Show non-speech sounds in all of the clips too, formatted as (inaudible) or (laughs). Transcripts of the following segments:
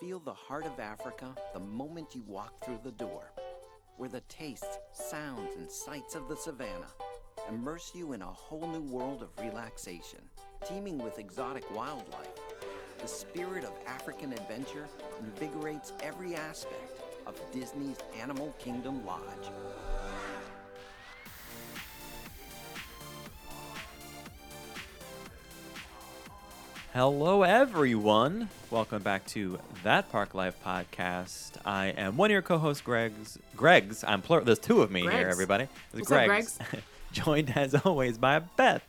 Feel the heart of Africa the moment you walk through the door, where the tastes, sounds, and sights of the savannah immerse you in a whole new world of relaxation, teeming with exotic wildlife. The spirit of African adventure invigorates every aspect of Disney's Animal Kingdom Lodge. Hello, everyone. Welcome back to That Park Life podcast. I am one of your co-hosts, Greg's. Greg's. I'm plural. There's two of me here, everybody. There's What's up, Greg's. (laughs) Joined as always by Beth.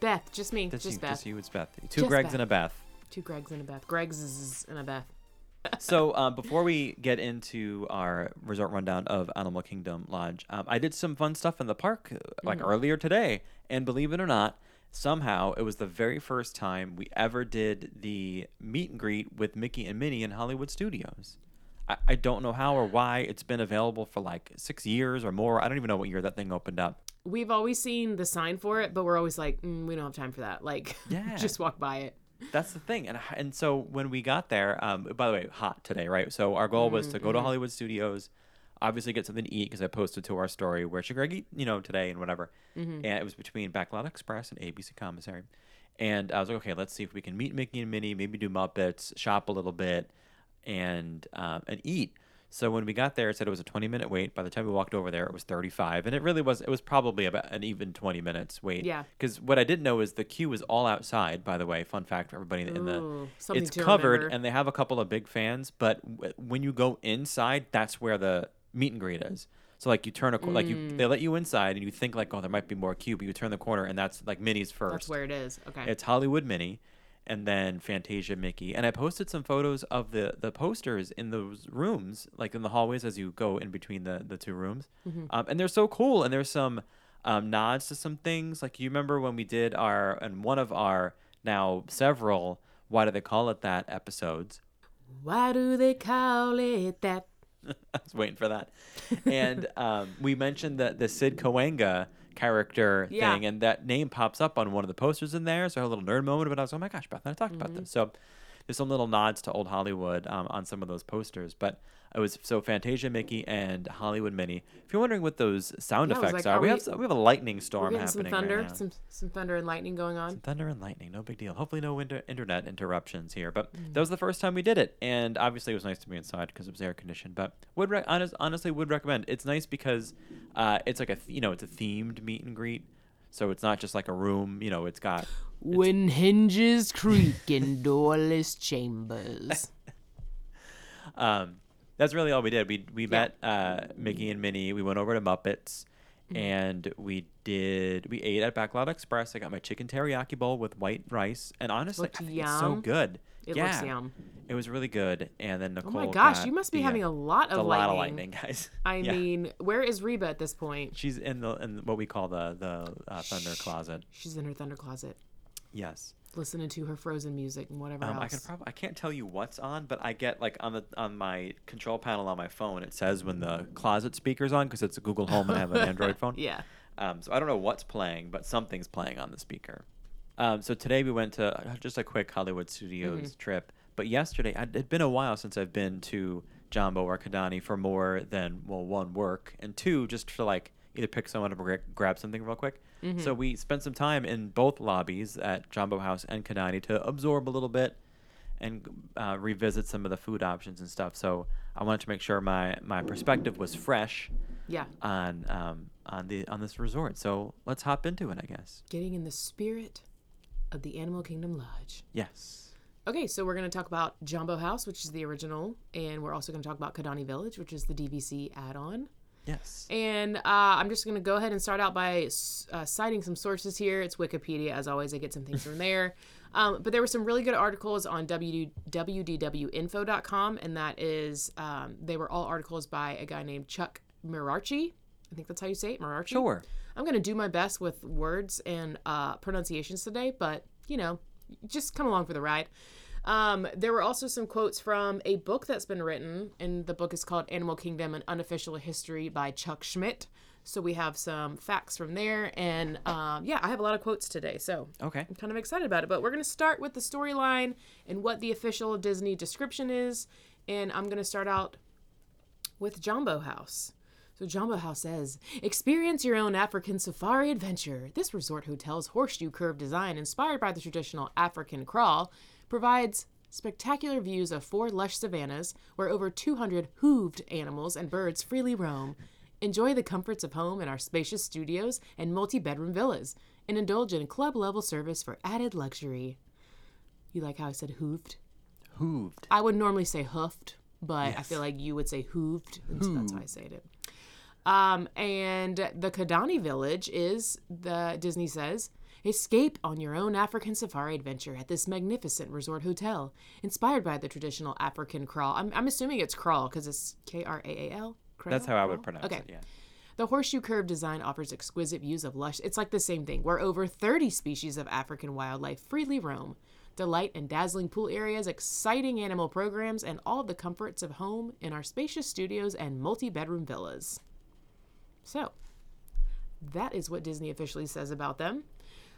Beth, just me, That's just you, Beth. Just you. It's Beth. Two Just Gregs Beth. and a Beth. Two Gregs and a Beth. Greg's is and a Beth. (laughs) so um, before we get into our resort rundown of Animal Kingdom Lodge, um, I did some fun stuff in the park uh, like Mm. earlier today, and believe it or not, somehow it was the very first time we ever did the meet and greet with Mickey and Minnie in Hollywood Studios. I, I don't know how or why it's been available for like six years or more. I don't even know what year that thing opened up. We've always seen the sign for it, but we're always like, mm, we don't have time for that. Like, (laughs) Yeah. just walk by it. That's the thing, and and so when we got there, um, by the way, hot today, right? So our goal was to go to Hollywood Studios, obviously get something to eat because I posted to our story where should Greg eat, you know, today and whatever. And it was between Backlot Express and ABC Commissary, and I was like, okay, let's see if we can meet Mickey and Minnie, maybe do Muppets, shop a little bit, and um, and eat. So when we got there, it said it was a 20 minute wait. By the time we walked over there, it was 35, and it really was. It was probably about an even 20 minutes wait. Yeah. Because what I didn't know is the queue was all outside. By the way, fun fact for everybody in the Ooh, it's covered, remember. and they have a couple of big fans. But w- when you go inside, that's where the meet and greet is. So like you turn a co- like you Mm. they let you inside, and you think like oh there might be more queue, but you turn the corner, and that's like Minnie's first. That's where it is. Okay. It's Hollywood Minnie, and then Fantasia Mickey. And I posted some photos of the the posters in those rooms, like in the hallways as you go in between the the two rooms. Mm-hmm. Um, and they're so cool. And there's some um, nods to some things. Like you remember when we did our and one of our now several why do they call it that episodes. Why do they call it that? (laughs) I was waiting for that. And (laughs) um, we mentioned that the Sid Cahuenga character Yeah. thing, and that name pops up on one of the posters in there. So I had a little nerd moment, but I was, oh my gosh, Beth, I talked about Mm-hmm. this. So there's some little nods to old Hollywood um, on some of those posters. But it was so Fantasia Mickey and Hollywood Minnie. If you're wondering what those sound Yeah, effects like, are, are we, we- have we have a lightning storm getting some happening thunder, right now. some some thunder and lightning going on. Thunder and lightning, no big deal. Hopefully, no inter- internet interruptions here. But Mm. that was the first time we did it, and obviously, it was nice to be inside because it was air conditioned. But would re- honest, honestly would recommend. It's nice because uh, it's like a th- you know it's a themed meet and greet, so it's not just like a room. You know, it's got When hinges creak in doorless chambers. (laughs) um, that's really all we did. We we met uh, Mickey and Minnie. We went over to Muppets, Mm-hmm. and we did we ate at Backlot Express. I got my chicken teriyaki bowl with white rice, and honestly, I think it's so good. It yeah, looks yum. It was really good. And then Nicole. Oh my gosh, you must be the, having a lot of lightning. a of lot of lightning, guys. (laughs) I Yeah. mean, where is Reba at this point? she's in the in what we call the the uh, thunder closet. She's in her thunder closet, Yes. listening to her Frozen music and whatever Um, I can probably I can't tell you what's on, but I get like on the on my control panel on my phone, it says when the closet speaker's on because it's a Google Home and I have an (laughs) Android phone. yeah. Um, so I don't know what's playing, but something's playing on the speaker. Um, so today we went to uh, just a quick Hollywood Studios Mm-hmm. trip. But yesterday, it'd been a while since I've been to Jambo or Kidani for more than well, one work and two just to like either pick someone up or grab something real quick. Mm-hmm. So we spent some time in both lobbies at Jambo House and Kidani to absorb a little bit and uh, revisit some of the food options and stuff. So I wanted to make sure my my perspective was fresh Yeah. on um, on the on this resort. So let's hop into it, I guess. Getting in the spirit of the Animal Kingdom Lodge. Yes. Okay, so we're going to talk about Jambo House, which is the original, and we're also going to talk about Kidani Village, which is the DVC add-on. Yes. And uh, I'm just going to go ahead and start out by uh, citing some sources here. It's Wikipedia, as always. I get some things from there. (laughs) Um, but there were some really good articles on wdwinfo.com, and that is, um, they were all articles by a guy named Chuck Mirarchi. I think that's how you say it, Mirarchi. Sure. I'm going to do my best with words and uh, pronunciations today, but, you know, just come along for the ride. Um, there were also some quotes from a book that's been written, and the book is called Animal Kingdom An Unofficial History by Chuck Schmidt. So we have some facts from there, and um, yeah, I have a lot of quotes today. So Okay. I'm kind of excited about it. But we're going to start with the storyline and what the official Disney description is. And I'm going to start out with Jambo House. So Jambo House says, experience your own African safari adventure. This resort hotel's horseshoe curve design, inspired by the traditional African kraal, provides spectacular views of four lush savannas where over 200 hooved animals and birds freely roam. Enjoy the comforts of home in our spacious studios and multi-bedroom villas, and indulge in club-level service for added luxury. You like how I said hooved? Hooved. I would normally say hoofed, but I feel like you would say hooved, so that's how I say it. Um, and the Kidani village is the Disney says escape on your own African safari adventure at this magnificent resort hotel, inspired by the traditional African kraal. I'm, I'm assuming it's kraal because it's K R A A L. That's how I would pronounce Okay. it. Yeah. The horseshoe curve design offers exquisite views of lush. It's like the same thing, where over 30 species of African wildlife freely roam. Delight in dazzling pool areas, exciting animal programs, and all the comforts of home in our spacious studios and multi bedroom villas. So, that is what Disney officially says about them.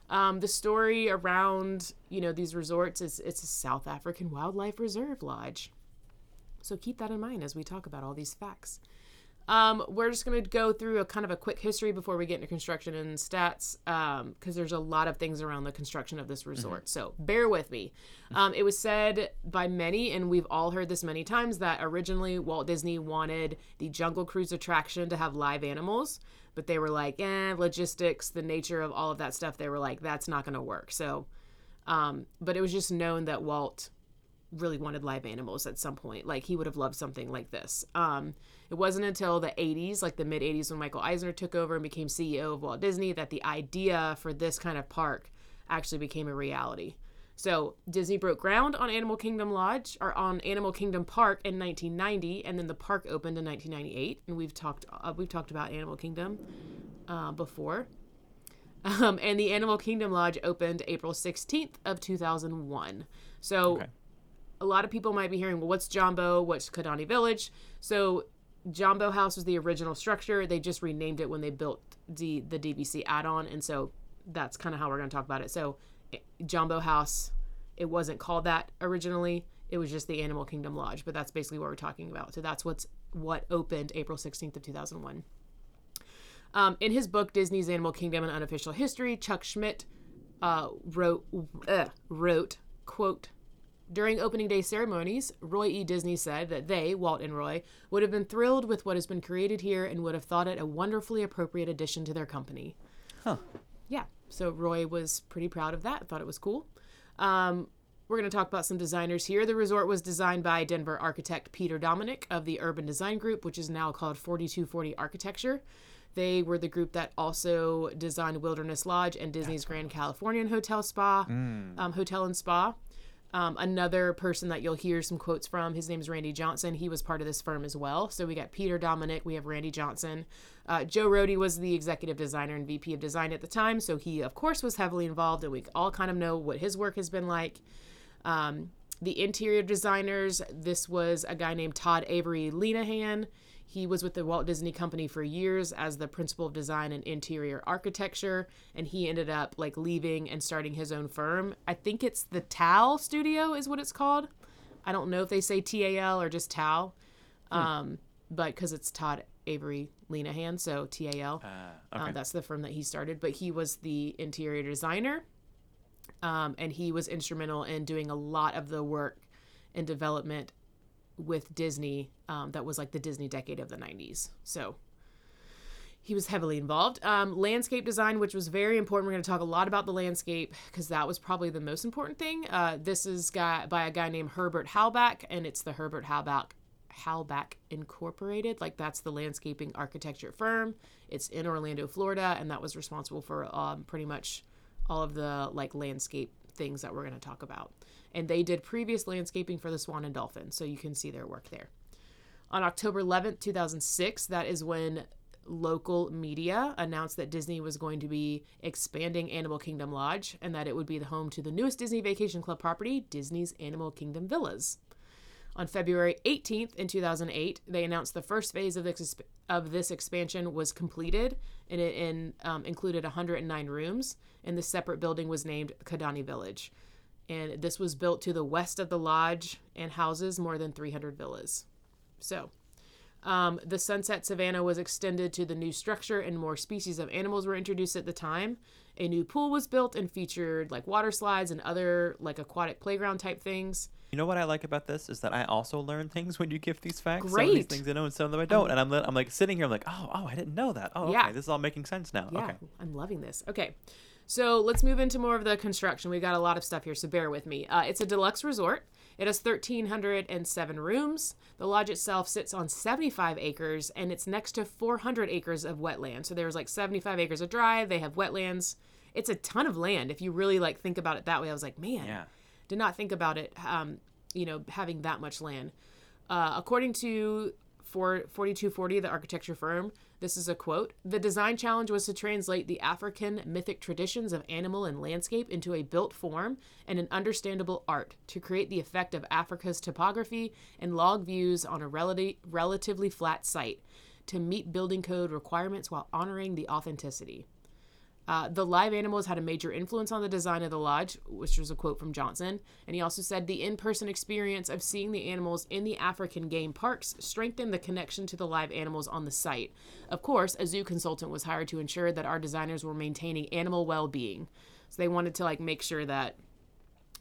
Um, the story around you know these resorts is it's a South African wildlife reserve lodge. So keep that in mind as we talk about all these facts. Um, we're just going to go through a kind of a quick history before we get into construction and stats, because there's a lot of things around the construction of this resort. So bear with me. Um, it was said by many, and we've all heard this many times, that originally Walt Disney wanted the Jungle Cruise attraction to have live animals, but they were like, eh, logistics, the nature of all of that stuff. They were like, that's not going to work. So, um, but it was just known that Walt really wanted live animals at some point. Like he would have loved something like this. Um, it wasn't until the 80s, like the mid 80s, when Michael Eisner took over and became CEO of Walt Disney, that the idea for this kind of park actually became a reality. So Disney broke ground on Animal Kingdom Lodge or on Animal Kingdom Park in 1990, and then the park opened in 1998. And we've talked uh, we've talked about Animal Kingdom uh, before. Um, and the Animal Kingdom Lodge opened April 16th of 2001. So Okay. a lot of people might be hearing, well, what's Jambo? What's Kidani Village? So Jambo House was the original structure. They just renamed it when they built the the DVC add-on, and so that's kind of how we're going to talk about it. So Jambo House, it wasn't called that originally. It was just the Animal Kingdom Lodge, but that's basically what we're talking about. So that's what's what opened April 16th of 2001. Um, in his book Disney's Animal Kingdom: An Unofficial History, Chuck Schmidt uh, wrote uh, wrote quote during opening day ceremonies, Roy E. Disney said that they, Walt and Roy, would have been thrilled with what has been created here and would have thought it a wonderfully appropriate addition to their company. Huh. Yeah, so Roy was pretty proud of that, thought it was cool. Um, we're going to talk about some designers here. The resort was designed by Denver architect Peter Dominick of the Urban Design Group, which is now called 4240 Architecture. They were the group that also designed Wilderness Lodge and Disney's Grand Californian Hotel Spa, um, Hotel and Spa. Um, another person that you'll hear some quotes from, his name is Randy Johnson. He was part of this firm as well. So we got Peter Dominick, we have Randy Johnson. Uh, Joe Rohde was the executive designer and VP of design at the time. So he, of course, was heavily involved, and we all kind of know what his work has been like. Um, the interior designers, this was a guy named Todd Avery Lenahan. He was with the Walt Disney Company for years as the principal of design and interior architecture, and he ended up like leaving and starting his own firm. I think it's the Tal Studio is what it's called. I don't know if they say T A L or just Tal, um, but because it's Todd Avery Lenahan, so T A L. Uh, Uh, okay. that's the firm that he started, but he was the interior designer. Um, and he was instrumental in doing a lot of the work and development with Disney um, that was like the Disney decade of the 90s. So he was heavily involved. Um, landscape design, which was very important. We're going to talk a lot about the landscape because that was probably the most important thing. Uh, this is guy, by a guy named Herbert Halback, and it's the Herbert Halback Halback Incorporated. Like that's the landscaping architecture firm. It's in Orlando, Florida, and that was responsible for um, pretty much all of the like landscape things that we're going to talk about. And they did previous landscaping for the Swan and Dolphin, so you can see their work there. On October 11th, 2006, that is when local media announced that Disney was going to be expanding Animal Kingdom Lodge and that it would be the home to the newest Disney Vacation Club property, Disney's Animal Kingdom Villas. On February 18th in 2008, they announced the first phase of this of this expansion was completed, and it in, um, included 109 rooms. And the separate building was named Kidani Village, and this was built to the west of the lodge and houses more than 300 villas. So, um, the Sunset Savannah was extended to the new structure, and more species of animals were introduced at the time. A new pool was built and featured like water slides and other like aquatic playground type things. You know what I like about this is that I also learn things when you give these facts. Great. Some of these things I know and some of them I don't. And I'm, I'm like sitting here, I'm like, oh, oh, I didn't know that. Oh, Yeah. okay. This is all making sense now. Yeah, Okay. I'm loving this. Okay. So let's move into more of the construction. We've got a lot of stuff here, so bear with me. Uh, it's a deluxe resort. It has 1,307 rooms. The lodge itself sits on 75 acres, and it's next to 400 acres of wetland. So there's like 75 acres of dry. They have wetlands. It's a ton of land. If you really like think about it that way, I was like, man, Yeah. Did not think about it. Um, you know, having that much land. Uh, according to for 4240, the architecture firm, this is a quote The design challenge was to translate the African mythic traditions of animal and landscape into a built form and an understandable art to create the effect of Africa's topography and log views on a relati- relatively flat site to meet building code requirements while honoring the authenticity. Uh, the live animals had a major influence on the design of the lodge, which was a quote from Johnson. And he also said the in person experience of seeing the animals in the African game parks strengthened the connection to the live animals on the site. Of course, a zoo consultant was hired to ensure that our designers were maintaining animal well being. So they wanted to like make sure that,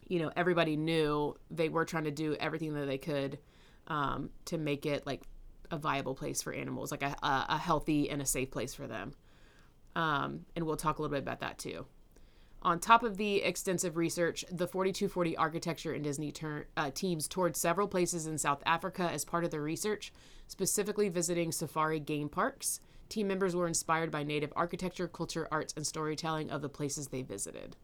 you know, everybody knew they were trying to do everything that they could um, to make it like a viable place for animals, like a, a, a healthy and a safe place for them um, and we'll talk a little bit about that too. On top of the extensive research, the 4240 Architecture and Disney tur- uh, teams toured several places in South Africa as part of the research, specifically visiting safari game parks. Team members were inspired by native architecture, culture, arts, and storytelling of the places they visited.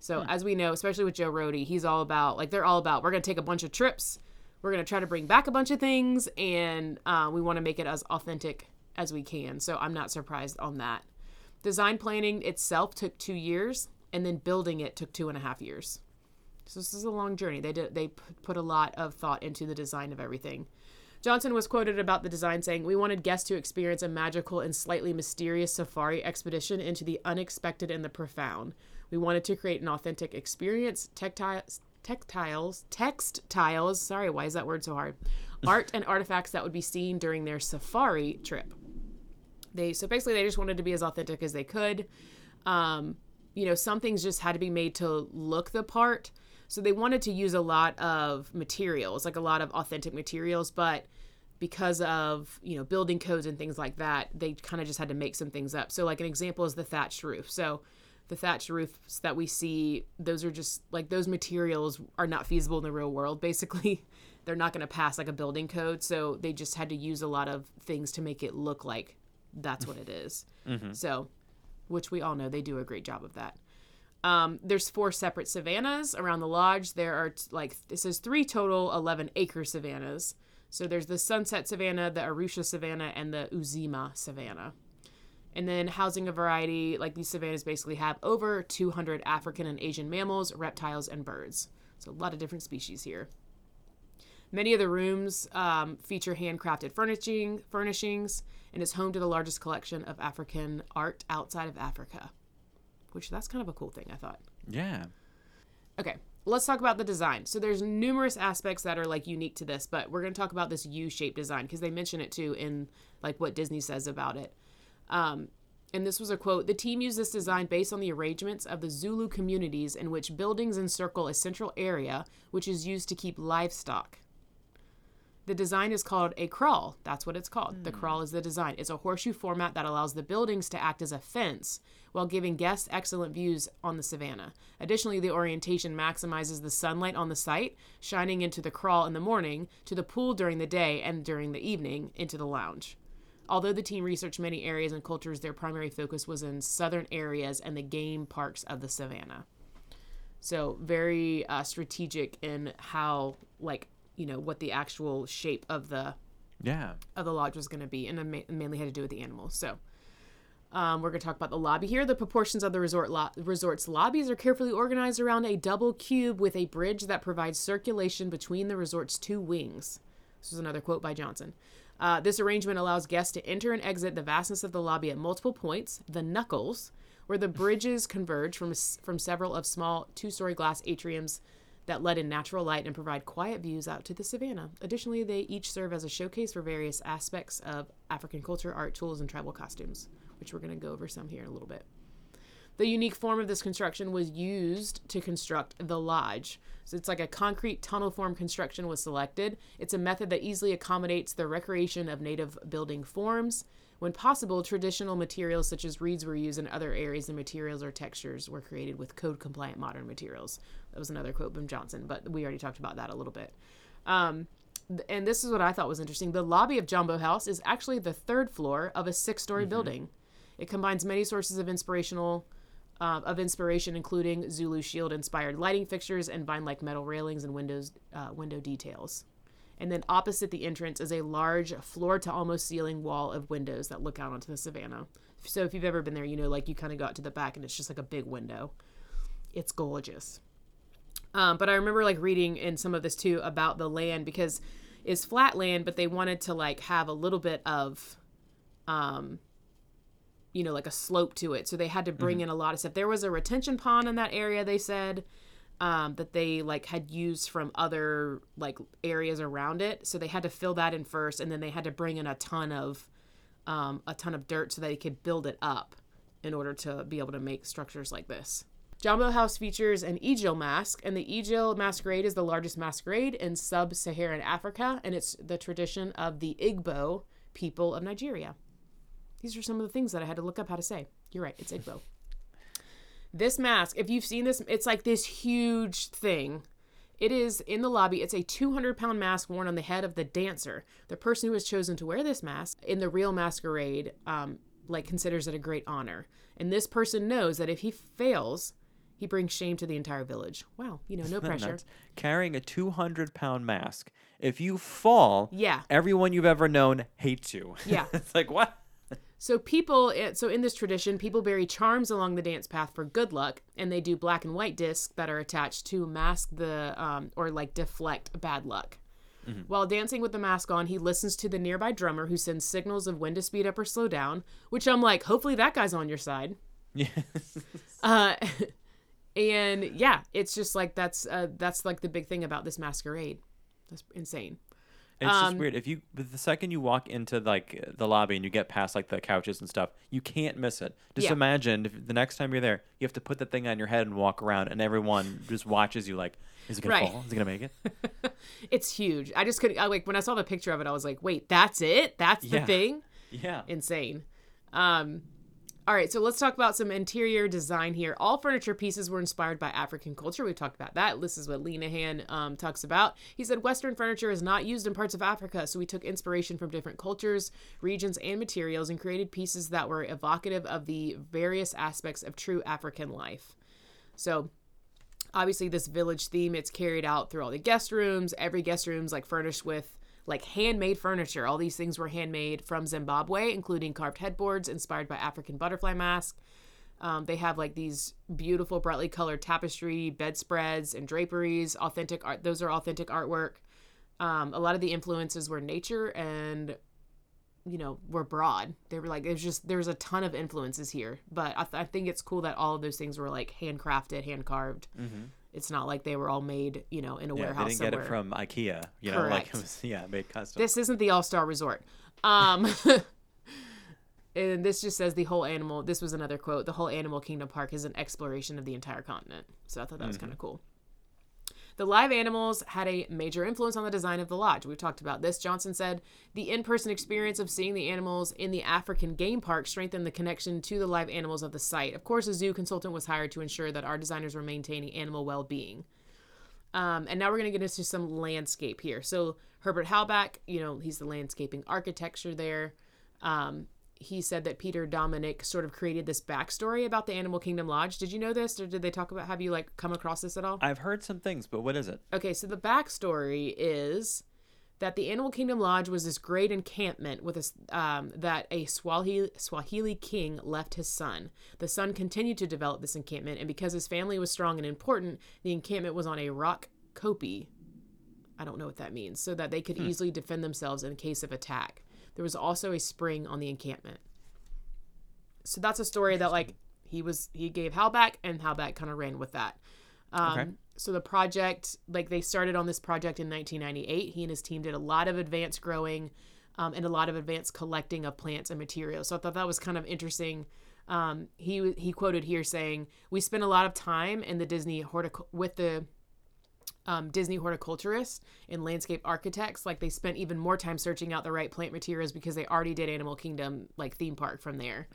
So, as we know, especially with Joe Rohde, he's all about, like, they're all about, we're going to take a bunch of trips, we're going to try to bring back a bunch of things, and uh, we want to make it as authentic as we can. So, I'm not surprised on that. Design planning itself took two years, and then building it took two and a half years. So this is a long journey. They did they put a lot of thought into the design of everything. Johnson was quoted about the design saying, "We wanted guests to experience a magical and slightly mysterious safari expedition into the unexpected and the profound. We wanted to create an authentic experience, tactiles, textiles, textiles. Sorry, why is that word so hard? Art and artifacts that would be seen during their safari trip." They so basically they just wanted to be as authentic as they could. Um you know some things just had to be made to look the part. So they wanted to use a lot of materials like a lot of authentic materials but because of you know building codes and things like that they kind of just had to make some things up. So like an example is the thatched roof. So the thatched roofs that we see those are just like those materials are not feasible in the real world basically. (laughs) They're not going to pass like a building code. So they just had to use a lot of things to make it look like that's what it is. So, which we all know they do a great job of that. Um, there's four separate savannas around the lodge. There are t- like this is three total 11 acre savannas. So there's the Sunset Savanna, the Arusha Savanna, and the Uzima Savanna. And then housing a variety, like these savannas basically have over 200 African and Asian mammals, reptiles, and birds. So a lot of different species here. Many of the rooms um, feature handcrafted furnishing, furnishings and is home to the largest collection of African art outside of Africa, which that's kind of a cool thing, I thought. Yeah. Okay, let's talk about the design. So there's numerous aspects that are like unique to this, but we're going to talk about this U-shaped design because they mention it too in like what Disney says about it. Um, and this was a quote The team used this design based on the arrangements of the Zulu communities in which buildings encircle a central area, which is used to keep livestock. The design is called a kraal. That's what it's called. The kraal is the design. It's a horseshoe format that allows the buildings to act as a fence while giving guests excellent views on the savannah. Additionally, the orientation maximizes the sunlight on the site, shining into the kraal in the morning, to the pool during the day, and during the evening into the lounge. Although the team researched many areas and cultures, their primary focus was in southern areas and the game parks of the savannah. So very uh, strategic in how, like, you know, what the actual shape of the Yeah. of the lodge was going to be, and it ma- mainly had to do with the animals. So, Um, we're going to talk about the lobby here. The proportions of the resort lo- resort's lobbies are carefully organized around a double cube with a bridge that provides circulation between the resort's two wings. This is another quote by Johnson. Uh, this arrangement allows guests to enter and exit the vastness of the lobby at multiple points, the knuckles, where the bridges (laughs) converge from, from several of small two story glass atriums that let in natural light and provide quiet views out to the savannah. Additionally, they each serve as a showcase for various aspects of African culture, art, tools, and tribal costumes, which we're going to go over some here in a little bit. The unique form of this construction was used to construct the lodge. So it's like a concrete tunnel form construction was selected. It's a method that easily accommodates the recreation of native building forms. When possible, traditional materials such as reeds were used in other areas, and materials or textures were created with code compliant modern materials. That was another quote from Johnson, but we already talked about that a little bit. Um, and this is what I thought was interesting. The lobby of Jambo House is actually the third floor of a six story building. It combines many sources of inspirational uh, of inspiration, including Zulu shield inspired lighting fixtures and vine like metal railings and windows uh, window details. And then opposite the entrance is a large floor to almost ceiling wall of windows that look out onto the savannah. So if you've ever been there, you know, like you kind of go out to the back and it's just like a big window. It's gorgeous. Um, but I remember like reading in some of this too about the land because it's flat land, but they wanted to like have a little bit of, um, you know, like a slope to it. So they had to bring in a lot of stuff. There was a retention pond in that area. They said um, that they like had used from other like areas around it. So they had to fill that in first, and then they had to bring in a ton of um, a ton of dirt so that they could build it up in order to be able to make structures like this. Jambo House features an Ijele mask, and the Ijele masquerade is the largest masquerade in sub Saharan Africa, and it's the tradition of the Igbo people of Nigeria. These are some of the things that I had to look up how to say. You're right, it's Igbo. This mask, if you've seen this, it's like this huge thing. It is in the lobby. It's a 200 pound mask worn on the head of the dancer. The person who has chosen to wear this mask in the real masquerade, um, like considers it a great honor. And this person knows that if he fails, he brings shame to the entire village. Wow, you know, no (laughs) pressure. Carrying a 200 pound mask. If you fall, Yeah. everyone you've ever known hates you. Yeah. (laughs) it's like, what? So people, so in this tradition, people bury charms along the dance path for good luck, and they do black and white discs that are attached to mask the um, or like deflect bad luck. While dancing with the mask on, he listens to the nearby drummer who sends signals of when to speed up or slow down. Which I'm like, hopefully that guy's on your side. Yeah. Uh, (laughs) and yeah, it's just like that's uh, that's like the big thing about this masquerade. That's insane. It's just Um, weird. If you, the second you walk into like the lobby and you get past like the couches and stuff, you can't miss it. Just Yeah. imagine if the next time you're there, you have to put the thing on your head and walk around, and everyone just watches you like, is it gonna Right. fall? Is it gonna make it? (laughs) It's huge. I just couldn't. I, like when I saw the picture of it, I was like, wait, that's it? That's the Yeah. thing? Yeah. insane. Um, all right, so let's talk about some interior design here. All furniture pieces were inspired by African culture. We've talked about that. This is what Lenahan um, talks about. He said Western furniture is not used in parts of Africa, so we took inspiration from different cultures, regions, and materials and created pieces that were evocative of the various aspects of true African life. So obviously this village theme it's carried out through all the guest rooms every guest room's like furnished with like handmade furniture. All these things were handmade from zimbabwe including carved headboards inspired by african butterfly mask. Um, they have like these beautiful brightly colored tapestry bedspreads and draperies authentic art those are authentic artwork. Um, a lot of the influences were nature and you know were broad. They were like there's just there's a ton of influences here but I, th- I think it's cool that all of those things were like handcrafted hand carved it's not like they were all made you know in a Yeah, they didn't get it from IKEA. You know, like (laughs) Correct. was yeah, made custom. this isn't the all-star resort um (laughs) and this just says the whole animal this was another quote the whole animal kingdom park is an exploration of the entire continent so i thought that was kind of cool the live animals had a major influence on the design of the lodge. We've talked about this. Johnson said the in person experience of seeing the animals in the African game park strengthened the connection to the live animals of the site. Of course, a zoo consultant was hired to ensure that our designers were maintaining animal well being. Um, and now we're going to get into some landscape here. So Herbert Halback, you know, he's the landscaping architecture there. Um, he said that Peter Dominick sort of created this backstory about the Animal Kingdom Lodge. Did you know this, or did they talk about? Have you like come across this at all? I've heard some things, but what is it? Okay, so the backstory is that the Animal Kingdom Lodge was this great encampment with a, um, that a Swahili, Swahili king left his son. The son continued to develop this encampment, and because his family was strong and important, the encampment was on a rock kopie. I don't know what that means, so that they could easily defend themselves in case of attack. There was also a spring on the encampment. So that's a story that like he was he gave Halback and Halback kind of ran with that. Um, Okay. So the project, like they started on this project in 1998. He and his team did a lot of advanced growing um, and a lot of advanced collecting of plants and materials. So I thought that was kind of interesting. Um, he he quoted here saying, "We spent a lot of time in the Disney hortic with the um, Disney horticulturists and landscape architects. Like they spent even more time searching out the right plant materials because they already did Animal Kingdom like theme park from there.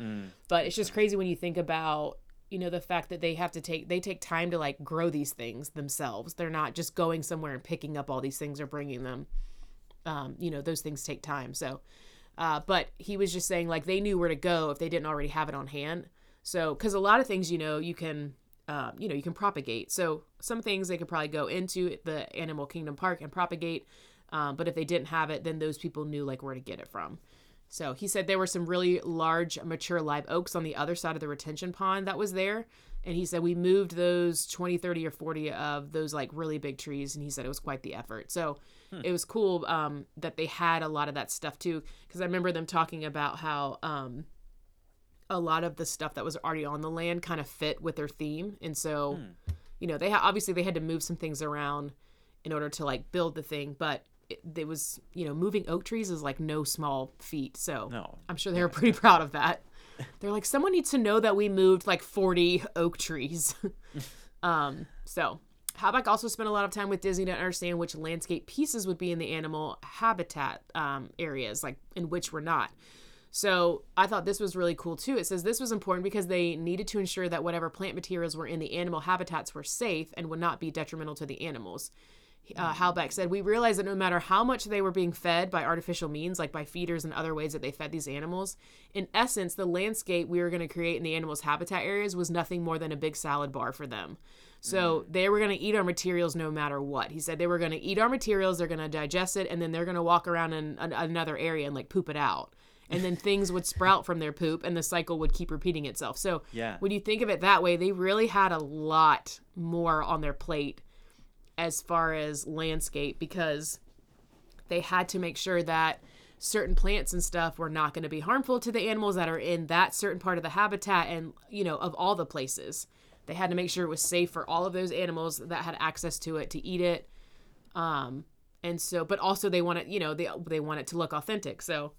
But it's just crazy when you think about you know the fact that they have to take they take time to like grow these things themselves. They're not just going somewhere and picking up all these things or bringing them. Um, you know those things take time. So, uh, but he was just saying like they knew where to go if they didn't already have it on hand. So, because a lot of things, you know, you can, uh, you know, you can propagate. So some things they could probably go into the Animal Kingdom Park and propagate. Um, but if they didn't have it, then those people knew like where to get it from. So he said there were some really large mature live oaks on the other side of the retention pond that was there. And he said we moved those 20, 30, or 40 of those like really big trees. And he said it was quite the effort. So it was cool um, that they had a lot of that stuff too. Because I remember them talking about how um, a lot of the stuff that was already on the land kind of fit with their theme. And so, you know, they ha- obviously they had to move some things around in order to like build the thing. But it, it was, you know, moving oak trees is like no small feat. So No. I'm sure they were pretty (laughs) proud of that. They're like, someone needs to know that we moved like 40 oak trees. (laughs) um, so Halback also spent a lot of time with Disney to understand which landscape pieces would be in the animal habitat um, areas, like in which were not. So I thought this was really cool too. It says this was important because they needed to ensure that whatever plant materials were in the animal habitats were safe and would not be detrimental to the animals. Uh, Halback said, We realized that no matter how much they were being fed by artificial means, like by feeders and other ways that they fed these animals, in essence, the landscape we were going to create in the animals' habitat areas was nothing more than a big salad bar for them. So they were going to eat our materials no matter what. He said they were going to eat our materials, they're going to digest it, and then they're going to walk around in an, another area and like poop it out. And then things would sprout from their poop, and the cycle would keep repeating itself. So Yeah. when you think of it that way, they really had a lot more on their plate as far as landscape because they had to make sure that certain plants and stuff were not going to be harmful to the animals that are in that certain part of the habitat and you know of all the places they had to make sure it was safe for all of those animals that had access to it to eat it um and so but also they want it you know they they want it to look authentic so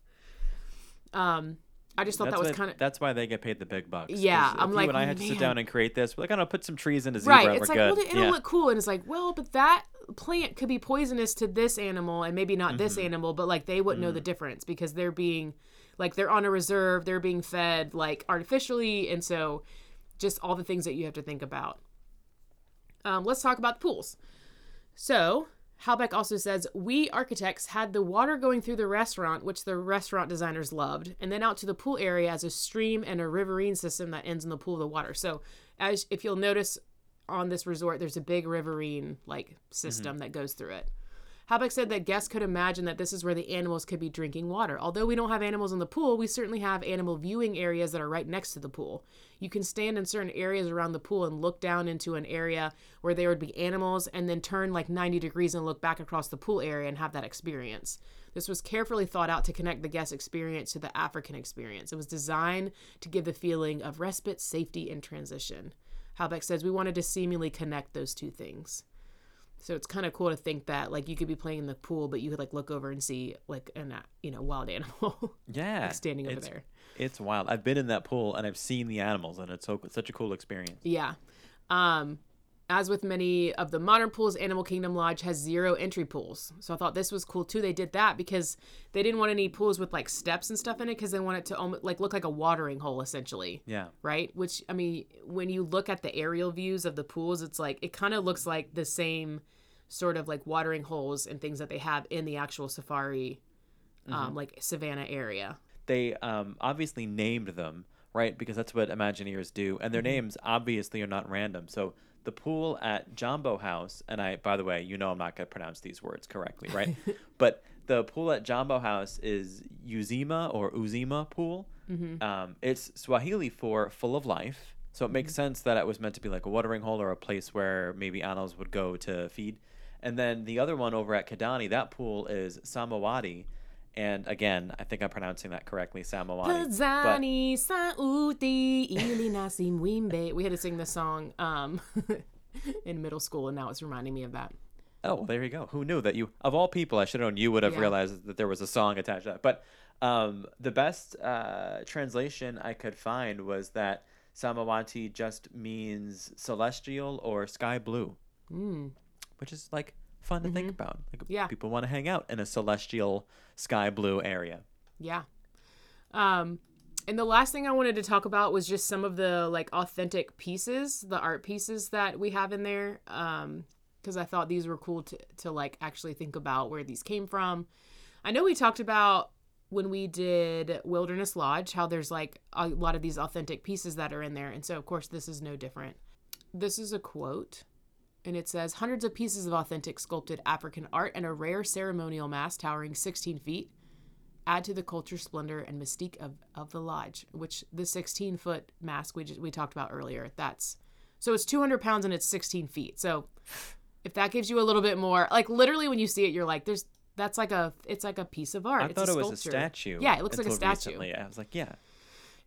um i just thought That's that was kind of that's why they get paid the big bucks. Yeah, I'm like, and I had to sit down and create this. We're like, gonna put some trees in a zebra. right it's like good. well it'll yeah. look cool and it's like well but that plant could be poisonous to this animal and maybe not this Mm-hmm. animal but like they wouldn't know Mm. the difference because they're being like they're on a reserve they're being fed like artificially and so just all the things that you have to think about um, let's talk about the pools so Halback also says, We architects had the water going through the restaurant, which the restaurant designers loved, and then out to the pool area as a stream and a riverine system that ends in the pool of the water. So, as if you'll notice on this resort, there's a big riverine like system mm-hmm. that goes through it. Halback said that guests could imagine that this is where the animals could be drinking water. Although we don't have animals in the pool, we certainly have animal viewing areas that are right next to the pool. You can stand in certain areas around the pool and look down into an area where there would be animals and then turn like 90 degrees and look back across the pool area and have that experience. This was carefully thought out to connect the guest experience to the African experience. It was designed to give the feeling of respite, safety, and transition. Halback says we wanted to seemingly connect those two things. So it's kind of cool to think that like you could be playing in the pool, but you could like look over and see like an uh, you know wild animal (laughs) yeah, standing over it's, there. It's wild. I've been in that pool and I've seen the animals, and it's so such a cool experience. Yeah. Um, as with many of the modern pools, Animal Kingdom Lodge has zero entry pools. So I thought this was cool too. They did that because they didn't want any pools with like steps and stuff in it because they want it to almost like look like a watering hole essentially. Yeah, right? Which I mean, when you look at the aerial views of the pools, it's like it kind of looks like the same sort of like watering holes and things that they have in the actual safari, um, like savannah area. they um, obviously named them right because that's what Imagineers do, and their Mm-hmm. names obviously are not random. So the pool at Jambo House, and I, by the way, you know I'm not going to pronounce these words correctly, right? (laughs) but the pool at Jambo House is Uzima or Uzima pool. Um, it's Swahili for full of life. So it makes sense that it was meant to be like a watering hole or a place where maybe animals would go to feed. And then the other one over at Kidani, that pool is Samawati. And again, I think I'm pronouncing that correctly, Samawati. Pazani sauti ili nasi. We had to sing this song um, (laughs) in middle school, and now it's reminding me of that. Oh, well, there you go. Who knew that you, of all people, I should have known you would have Yeah. realized that there was a song attached to that. But um, the best uh, translation I could find was that Samawati just means celestial or sky blue, Mm. Which is like fun to think about. Like Yeah. people want to hang out in a celestial sky blue area. Yeah. Um, and the last thing I wanted to talk about was just some of the like authentic pieces, the art pieces that we have in there. Um, because I thought these were cool to to like actually think about where these came from. I know we talked about when we did Wilderness Lodge how there's like a lot of these authentic pieces that are in there, and so of course this is no different. This is a quote. And it says hundreds of pieces of authentic sculpted African art and a rare ceremonial mask towering 16 feet add to the culture, splendor, and mystique of, of the lodge. Which the 16 foot mask we just, we talked about earlier. That's so it's 200 pounds and it's 16 feet. So if that gives you a little bit more, like literally when you see it, you're like, there's that's like a it's like a piece of art. I it's thought it was a statue. Yeah, it looks like a statue. Recently. I was like, yeah.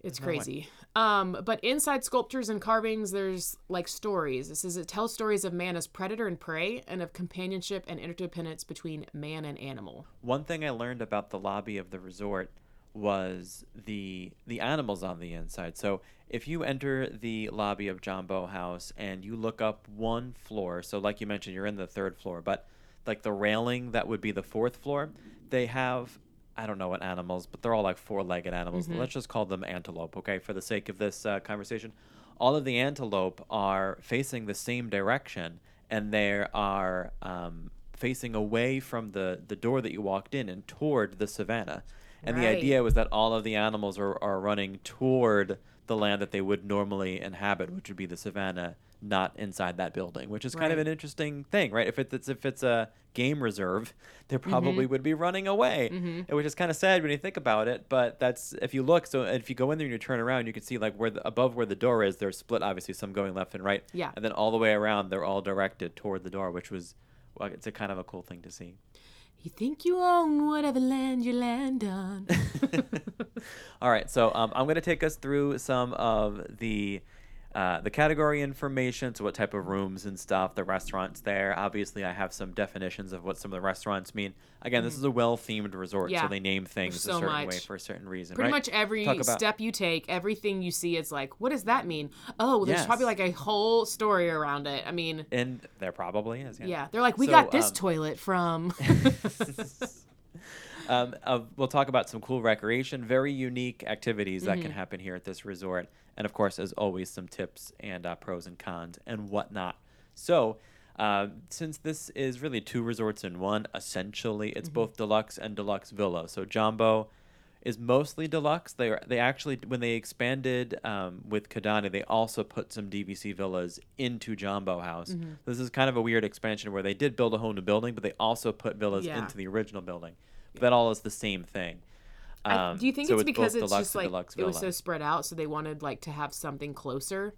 It's crazy. Um, but inside sculptures and carvings, there's like stories. This is it tells stories of man as predator and prey, and of companionship and interdependence between man and animal. One thing I learned about the lobby of the resort was the the animals on the inside. So if you enter the lobby of John Jambo House and you look up one floor, so like you mentioned, you're in the third floor, but like the railing that would be the fourth floor, they have I don't know what animals, but they're all like four-legged animals. Let's just call them antelope, okay, for the sake of this uh, conversation. All of the antelope are facing the same direction, and they are um, facing away from the the door that you walked in and toward the savannah. And the idea was that all of the animals are, are running toward the land that they would normally inhabit, which would be the savannah, not inside that building, which is kind of an interesting thing, right? If it's if it's a game reserve, (laughs) they probably would be running away, and which is kind of sad when you think about it. But that's if you look. So if you go in there and you turn around, you can see like where the, above where the door is, they're split. Obviously, some going left and right. Yeah. And then all the way around, they're all directed toward the door, which was, well, it's a kind of a cool thing to see. You think you own whatever land you land on. (laughs) All right, so um, I'm going to take us through some of the uh, the category information, so what type of rooms and stuff, the restaurants there. Obviously, I have some definitions of what some of the restaurants mean. Again, this is a well-themed resort, Mm. Yeah, so they name things so a certain way for a certain reason. Pretty right? much every about- step you take, everything you see, it's like, what does that mean? Oh, there's probably like a whole story around it. I mean, And there probably is. Yeah. yeah, they're like, we So, got this um, toilet from. (laughs) (laughs) (laughs) um, uh, we'll talk about some cool recreation, very unique activities that Mm-hmm. can happen here at this resort, and of course, as always, some tips and uh, pros and cons and whatnot. So, uh, since this is really two resorts in one, essentially, it's both deluxe and deluxe villa. So, Jambo is mostly deluxe. They are, they actually when they expanded um, with Kidani, they also put some DVC villas into Jambo House. This is kind of a weird expansion where they did build a whole new building, but they also put villas Yeah. into the original building. That all is the same thing. I- Um, do you think so it's because both it's just like it was so spread out, so they wanted like to have something closer?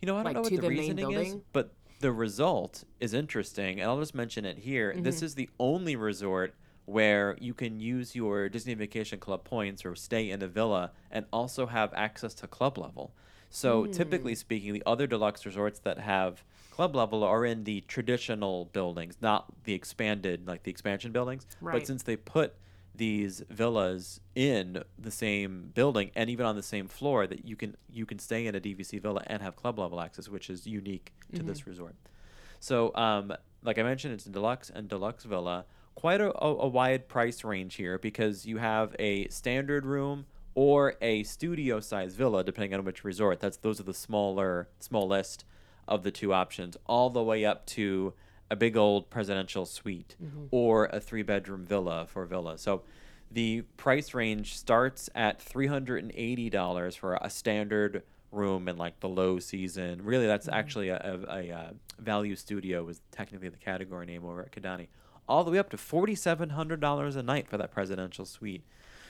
You know, I don't like, know what the, the reasoning is, but the result is interesting, and I'll just mention it here. Mm-hmm. This is the only resort where you can use your Disney Vacation Club points or stay in a villa and also have access to club level. So, typically Hmm. speaking, the other deluxe resorts that have club level are in the traditional buildings, not the expanded, like the expansion buildings. But since they put these villas in the same building and even on the same floor that you can you can stay in a DVC villa and have club level access, which is unique to this resort. So, um, like I mentioned, it's a deluxe and deluxe villa. Quite a, a, a wide price range here because you have a standard room or a studio size villa, depending on which resort. That's those are the smaller smallest of the two options, all the way up to a big old presidential suite or a three bedroom villa for villa. So the price range starts at $380 for a standard room in like the low season. Really, that's actually a, a, a, uh value studio was technically the category name over at Kidani. All the way up to forty seven hundred dollars a night for that presidential suite.